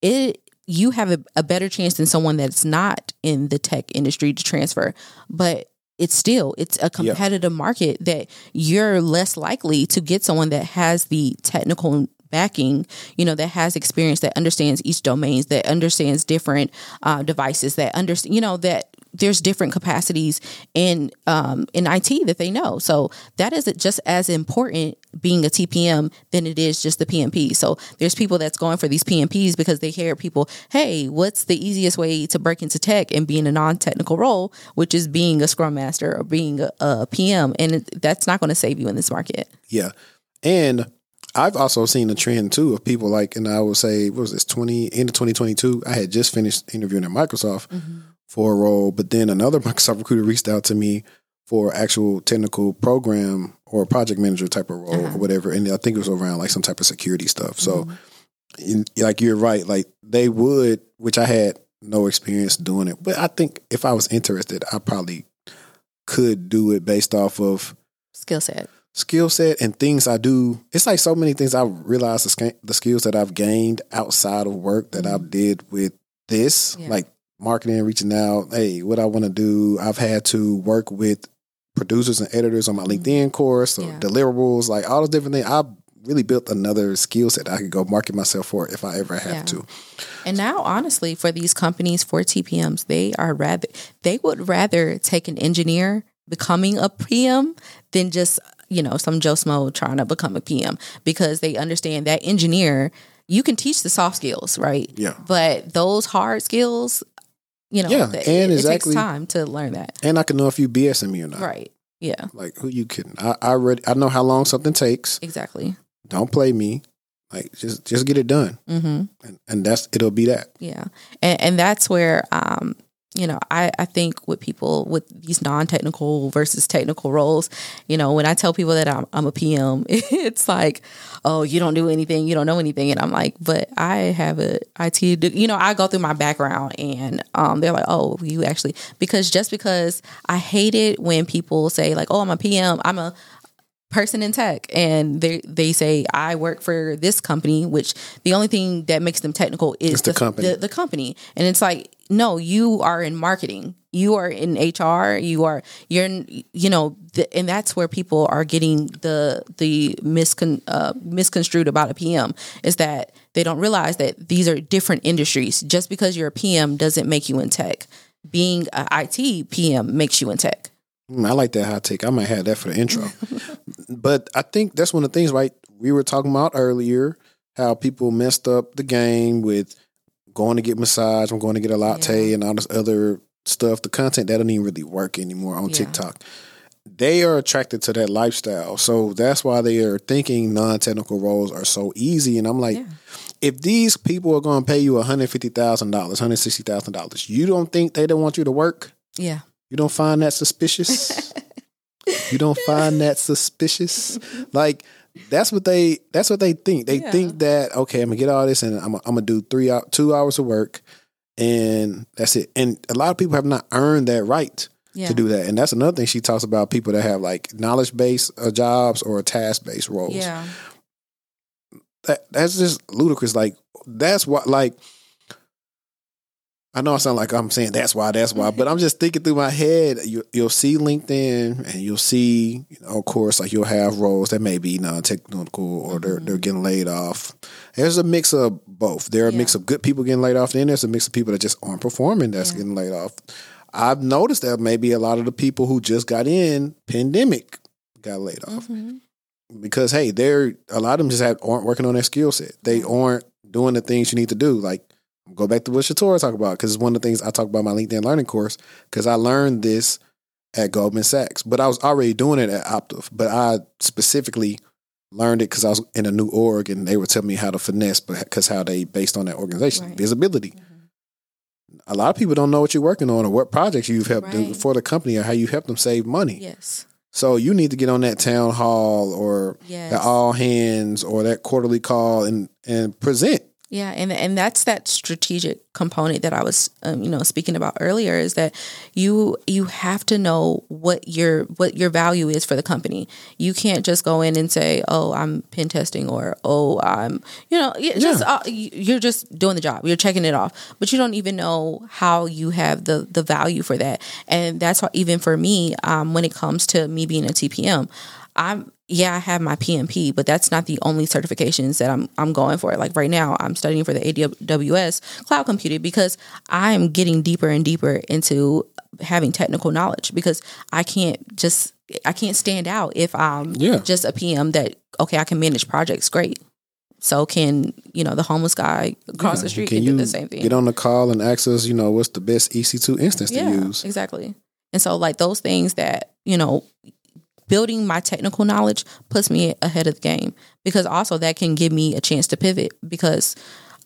it you have a, a better chance than someone that's not in the tech industry to transfer. But it's still it's a competitive yep. market that you're less likely to get someone that has the technical backing you know that has experience that understands each domains that understands different uh, devices that understand you know that there's different capacities in um, in IT that they know. So that is just as important being a TPM than it is just the PMP. So there's people that's going for these PMPs because they hear people, hey, what's the easiest way to break into tech and be in a non-technical role, which is being a Scrum Master or being a, a PM, and that's not going to save you in this market. Yeah. And I've also seen a trend too of people like, and I would say, what was this, 20, end of 2022? I had just finished interviewing at Microsoft Mm-hmm. For a role, but then another Microsoft recruiter reached out to me for actual technical program or project manager type of role Uh-huh. or whatever. And I think it was around like some type of security stuff. So, Mm-hmm. in, like you're right, like they would, which I had no experience doing it, but I think if I was interested, I probably could do it based off of skill set. skill set and things I do. It's like so many things I realize the, sk- the skills that I've gained outside of work that I've did with this, Yeah. like marketing, reaching out. Hey, what I want to do. I've had to work with producers and editors on my mm-hmm. LinkedIn course, or Yeah. deliverables, like all those different things. I really built another skill set I could go market myself for if I ever have Yeah. to. And now, honestly, for these companies, for TPMs, they are rather they would rather take an engineer becoming a PM than just you know some Joe Smo trying to become a PM because they understand that engineer you can teach the soft skills, right? Yeah. But those hard skills, you know, Yeah, that- and it, exactly- it takes time to learn that, And I can know if you BSing me or not. right? Yeah, Like who you kidding? I, I already I know how long something takes. exactly. Don't play me. Like just just get it done. hmm and, and that's it'll be that. Yeah. And and that's where um you know, I, I think with people with these non technical versus technical roles, you know, when I tell people that I'm, I'm a PM, it's like, oh, you don't do anything, you don't know anything. And I'm like, but I have a IT, you know, I go through my background and um, they're like, oh, you actually, because just because I hate it when people say, like, oh, I'm a PM, I'm a, person in tech and they they say I work for this company which the only thing that makes them technical is It's the company. the, the company and it's like no you are in marketing you are in HR you are you're you know the, and that's where people are getting the the miscon, uh, misconstrued about a PM is that they don't realize that these are different industries just because you're a PM doesn't make you in tech being a IT PM makes you in tech Mm, I like that hot take. I might have that for the intro. but I think that's one of the things, right? We were talking about earlier how people messed up the game with going to get massage, I'm going to get a latte, Yeah. and all this other stuff. The content that don't even really work anymore on Yeah. TikTok. They are attracted to that lifestyle, so that's why they are thinking non-technical roles are so easy. And I'm like, Yeah. if these people are going to pay you one hundred fifty thousand dollars, one hundred sixty thousand dollars, you don't think they don't want you to work? yeah You don't find that suspicious? you don't find that suspicious? Like that's what they that's what they think. They Yeah. think that okay, I'm gonna get all this and I'm, I'm gonna do three out two hours of work and that's it. And a lot of people have not earned that right yeah to do that. And that's another thing she talks about people that have like knowledge based uh, jobs or task based roles. yeah That that's just ludicrous. Like that's what like I know I sound like I'm saying that's why, that's why, but I'm just thinking through my head. You, you'll see LinkedIn, and you'll see, you know, of course, like you'll have roles that may be non-technical or they're they're getting laid off. There's a mix of both. There are a mix of good people getting laid off, then there's a mix of people that just aren't performing that's Yeah. getting laid off. I've noticed that maybe a lot of the people who just got in pandemic got laid off Mhm. because hey, they're a lot of them just have, aren't working on their skill set. They aren't doing the things you need to do. Like go back to what Shatora talk about because it's one of the things I talk about in my LinkedIn learning course because I learned this at Goldman Sachs, but I was already doing it at Optiv. But I specifically learned it because I was in a new org and they were telling me how to finesse, but because how they based on that organization Right. visibility. Mm-hmm. A lot of people don't know what you're working on or what projects you've helped do Right. for the company or how you help them save money. yes So you need to get on that town hall or yes that all hands or that quarterly call and and present. Yeah, and and that's that strategic component that I was, um, you know, speaking about earlier. Is that you you have to know what your what your value is for the company. You can't just go in and say, "Oh, I'm pen testing," or "Oh, I'm," you know, just Yeah. uh, you- you're just doing the job. You're checking it off, but you don't even know how you have the the value for that. And that's why even for me, um, when it comes to me being a TPM, I'm yeah, I have my PMP, but that's not the only certifications that I'm I'm going for. Like right now, I'm studying for the AWS cloud computing because I'm getting deeper and deeper into having technical knowledge because I can't just I can't stand out if I'm Yeah. just a PM that okay, I can manage projects great. So can, you know, the homeless guy across the street can, do you the same thing. Get on the call and ask us, you know, what's the best EC2 instance to use? exactly. And so like those things that, you know, building my technical knowledge puts me ahead of the game. Because also that can give me a chance to pivot because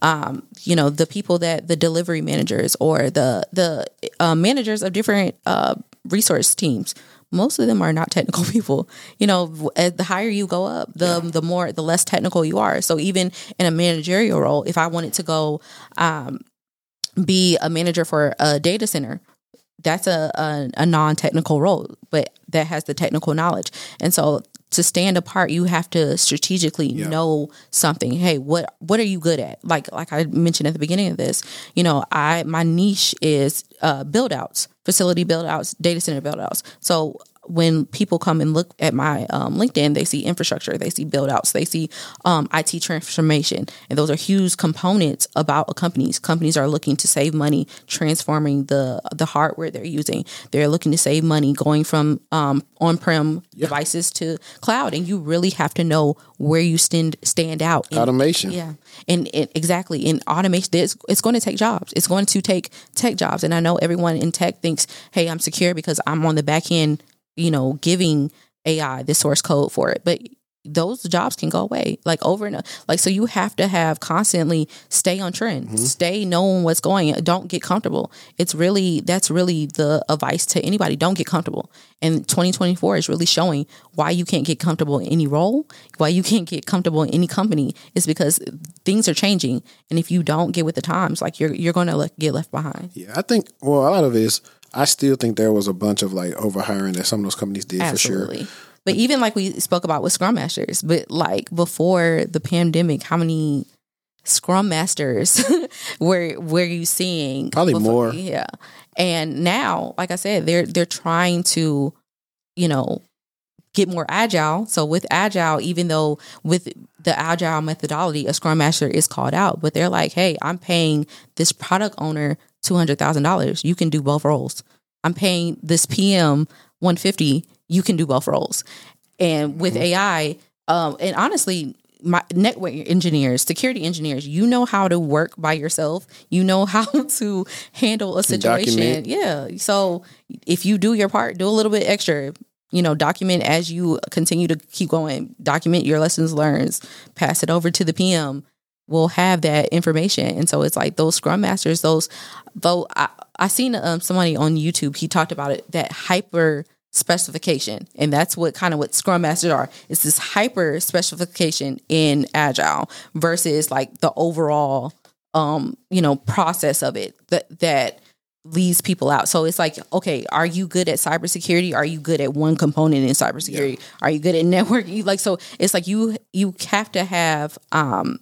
um, you know the people that the delivery managers or the the uh, managers of different uh, resource teams most of them are not technical people. You know the higher you go up the yeah. the more the less technical you are. So even in a managerial role if i wanted to go um, be a manager for a data center that's a, a, a non-technical role but that has the technical knowledge. And so to stand apart you have to strategically yeah. know something. Hey what what are you good at? Like like i mentioned at the beginning of this you know i my niche is uh, build outs facility build outs data center build outs. So when people come and look at my um, LinkedIn, they see infrastructure, they see build outs, they see um, IT transformation. And those are huge components about companies. Companies are looking to save money transforming the the hardware they're using. They're looking to save money going from um, on prem yeah. devices to cloud. And you really have to know where you stand stand out. In, automation. Yeah. And, and exactly in automation, it's, it's going to take jobs. It's going to take tech jobs. And I know everyone in tech thinks, hey, I'm secure because I'm on the back end you know, giving AI the source code for it. But those jobs can go away like over and like so you have to have constantly stay on trend mm-hmm. stay knowing what's going don't get comfortable it's really that's really the advice to anybody don't get comfortable and 2024 is really showing why you can't get comfortable in any role why you can't get comfortable in any company is because things are changing and if you don't get with the times like you're you're going to get left behind yeah i think well a lot of it is I still think there was a bunch of like overhiring that some of those companies did Absolutely. for sure. But even like we spoke about with Scrum Masters, but like before the pandemic, how many Scrum Masters were were you seeing? Probably before? more. Yeah. And now, like I said, they're they're trying to, you know, get more agile. So with agile, even though with the agile methodology, a scrum master is called out, but they're like, hey, I'm paying this product owner two hundred thousand dollars. You can do both roles. I'm paying this PM one fifty. You can do both roles. And with mm-hmm. AI, um, and honestly, my network engineers, security engineers, you know how to work by yourself. You know how to handle a situation. Yeah. So if you do your part, do a little bit extra you know, document as you continue to keep going, document your lessons learned, pass it over to the PM. We'll have that information. And so it's like those scrum masters, those, though I, I seen um, somebody on YouTube, he talked about it, that hyper specification. And that's what kind of what scrum masters are. It's this hyper specification in agile versus like the overall, um, you know, process of it that, that, leaves people out. So it's like, okay, are you good at cybersecurity? Are you good at one component in cybersecurity? Yeah. Are you good at networking? Like so it's like you you have to have um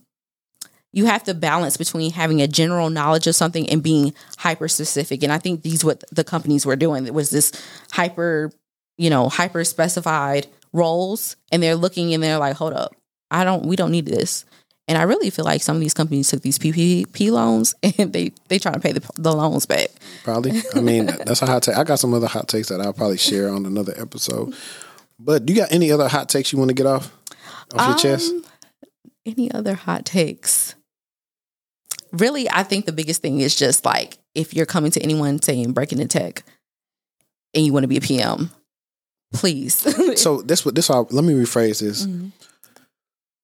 you have to balance between having a general knowledge of something and being hyper specific. And I think these what the companies were doing. It was this hyper, you know, hyper specified roles and they're looking and they're like, hold up, I don't we don't need this. And I really feel like some of these companies took these PPP loans and they they trying to pay the, the loans back. Probably. I mean, that's a hot take. I got some other hot takes that I'll probably share on another episode. But do you got any other hot takes you want to get off off um, your chest? Any other hot takes? Really, I think the biggest thing is just like if you're coming to anyone saying breaking the tech and you want to be a PM, please. so this what this all let me rephrase this. Mm-hmm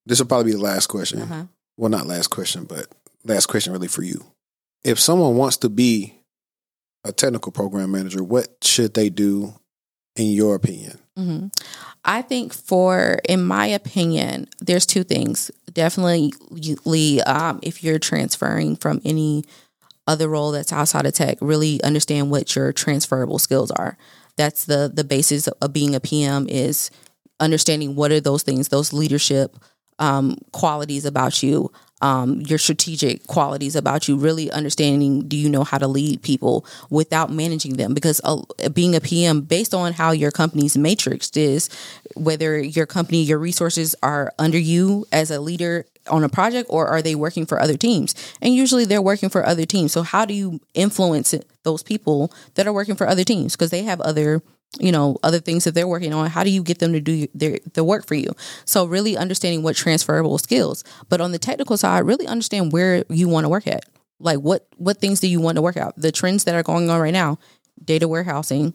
this will probably be the last question. Uh-huh. Well, not last question, but last question really for you. If someone wants to be a technical program manager, what should they do in your opinion? Mm-hmm. I think, for in my opinion, there's two things. Definitely, um, if you're transferring from any other role that's outside of tech, really understand what your transferable skills are. That's the the basis of being a PM is understanding what are those things, those leadership um, qualities about you, um, your strategic qualities about you, really understanding do you know how to lead people without managing them? Because uh, being a PM, based on how your company's matrix is, whether your company, your resources are under you as a leader on a project or are they working for other teams? And usually they're working for other teams. So, how do you influence those people that are working for other teams? Because they have other you know other things that they're working on how do you get them to do their the work for you? So really understanding what transferable skills but on the technical side really understand where you want to work at. Like what what things do you want to work out? The trends that are going on right now data warehousing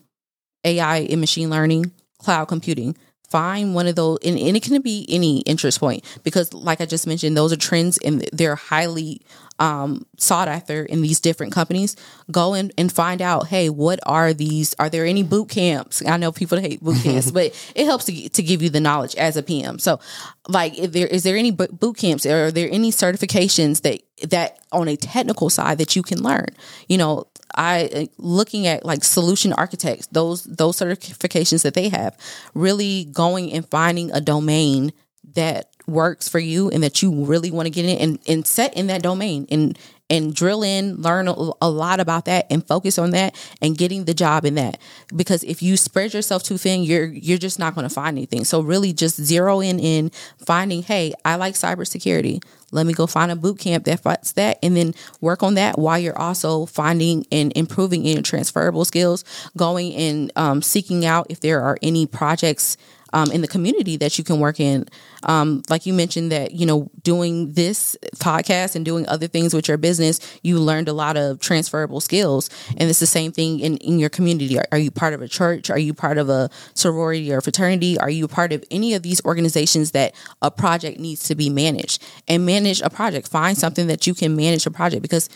ai and machine learning cloud computing find one of those and, and, it can be any interest point because like i just mentioned those are trends and they're highly um, sought after in these different companies. Go in and find out hey what are these? Are there any boot camps? I know people hate boot camps but it helps to, to give you the knowledge as a pm so like if there is there any boot camps? Are there any certifications that that on a technical side that you can learn? You know I eh, looking at like solution architects, those those certifications that they have, really going and finding a domain that works for you and that you really want to get in and, and set in that domain and and drill in, learn a, lot about that and focus on that and getting the job in that. Because if you spread yourself too thin, you're you're just not going to find anything. So really just zero in in finding, hey, I like cybersecurity. Let me go find a boot camp that fights that and then work on that while you're also finding and improving in transferable skills, going and um, seeking out if there are any projects um, in the community that you can work in. Um, like you mentioned that, you know, doing this podcast and doing other things with your business, you learned a lot of transferable skills. And it's the same thing in, in your community. Are, are you part of a church? Are you part of a sorority or fraternity? Are you part of any of these organizations that a project needs to be managed? And manage a project. Find something that you can manage a project because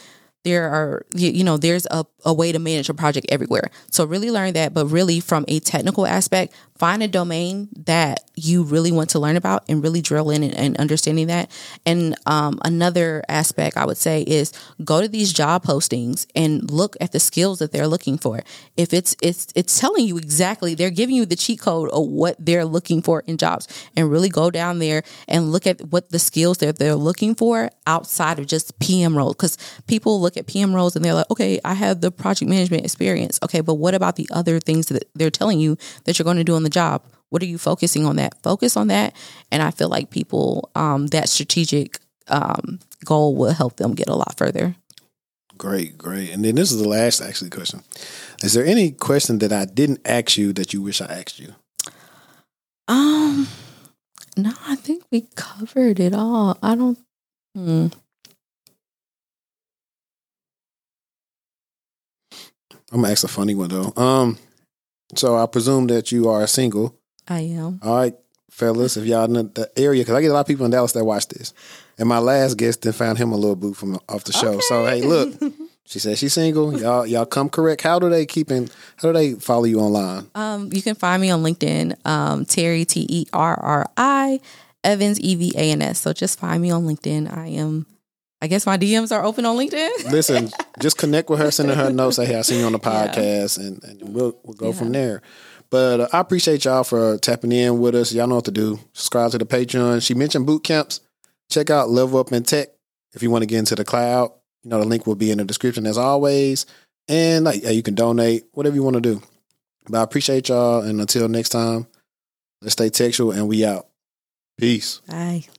there are you know there's a, a way to manage a project everywhere so really learn that but really from a technical aspect find a domain that you really want to learn about and really drill in and, and understanding that. And um, another aspect i would say is go to these job postings and look at the skills that they're looking for. If it's it's it's telling you exactly they're giving you the cheat code of what they're looking for in jobs and really go down there and look at what the skills that they're looking for outside of just pm role because people look at pm roles and they're like okay i have the project management experience. Okay but what about the other things that they're telling you that you're going to do on the job. What are you focusing on that? Focus on that. And I feel like people, um, that strategic um, goal will help them get a lot further. Great, great. And then this is the last actually question. Is there any question that I didn't ask you that you wish I asked you? Um, no, I think we covered it all. I don't. Hmm. I'm gonna ask a funny one though. Um, so I presume that you are single. I am. All right, fellas, if y'all in the area, because I get a lot of people in Dallas that watch this. And my last guest then found him a little boo from off the show. Okay. So hey, look, she said she's single. Y'all, y'all come correct. How do they keep in? How do they follow you online? Um, you can find me on LinkedIn, um, Terri T E R R I Evans E V A N S. So just find me on LinkedIn. I am I guess my DMs are open on LinkedIn. Listen, just connect with her, send her a note, say, "Hey, I seen you on the podcast," yeah. and, and, we'll we'll go yeah. from there. But uh, I appreciate y'all for tapping in with us. Y'all know what to do. Subscribe to the Patreon. She mentioned boot camps. Check out Level Up in Tech if you want to get into the cloud. You know the link will be in the description as always. And like, you can donate, whatever you want to do. But I appreciate y'all. And until next time, let's stay textual and we out. Peace. Bye.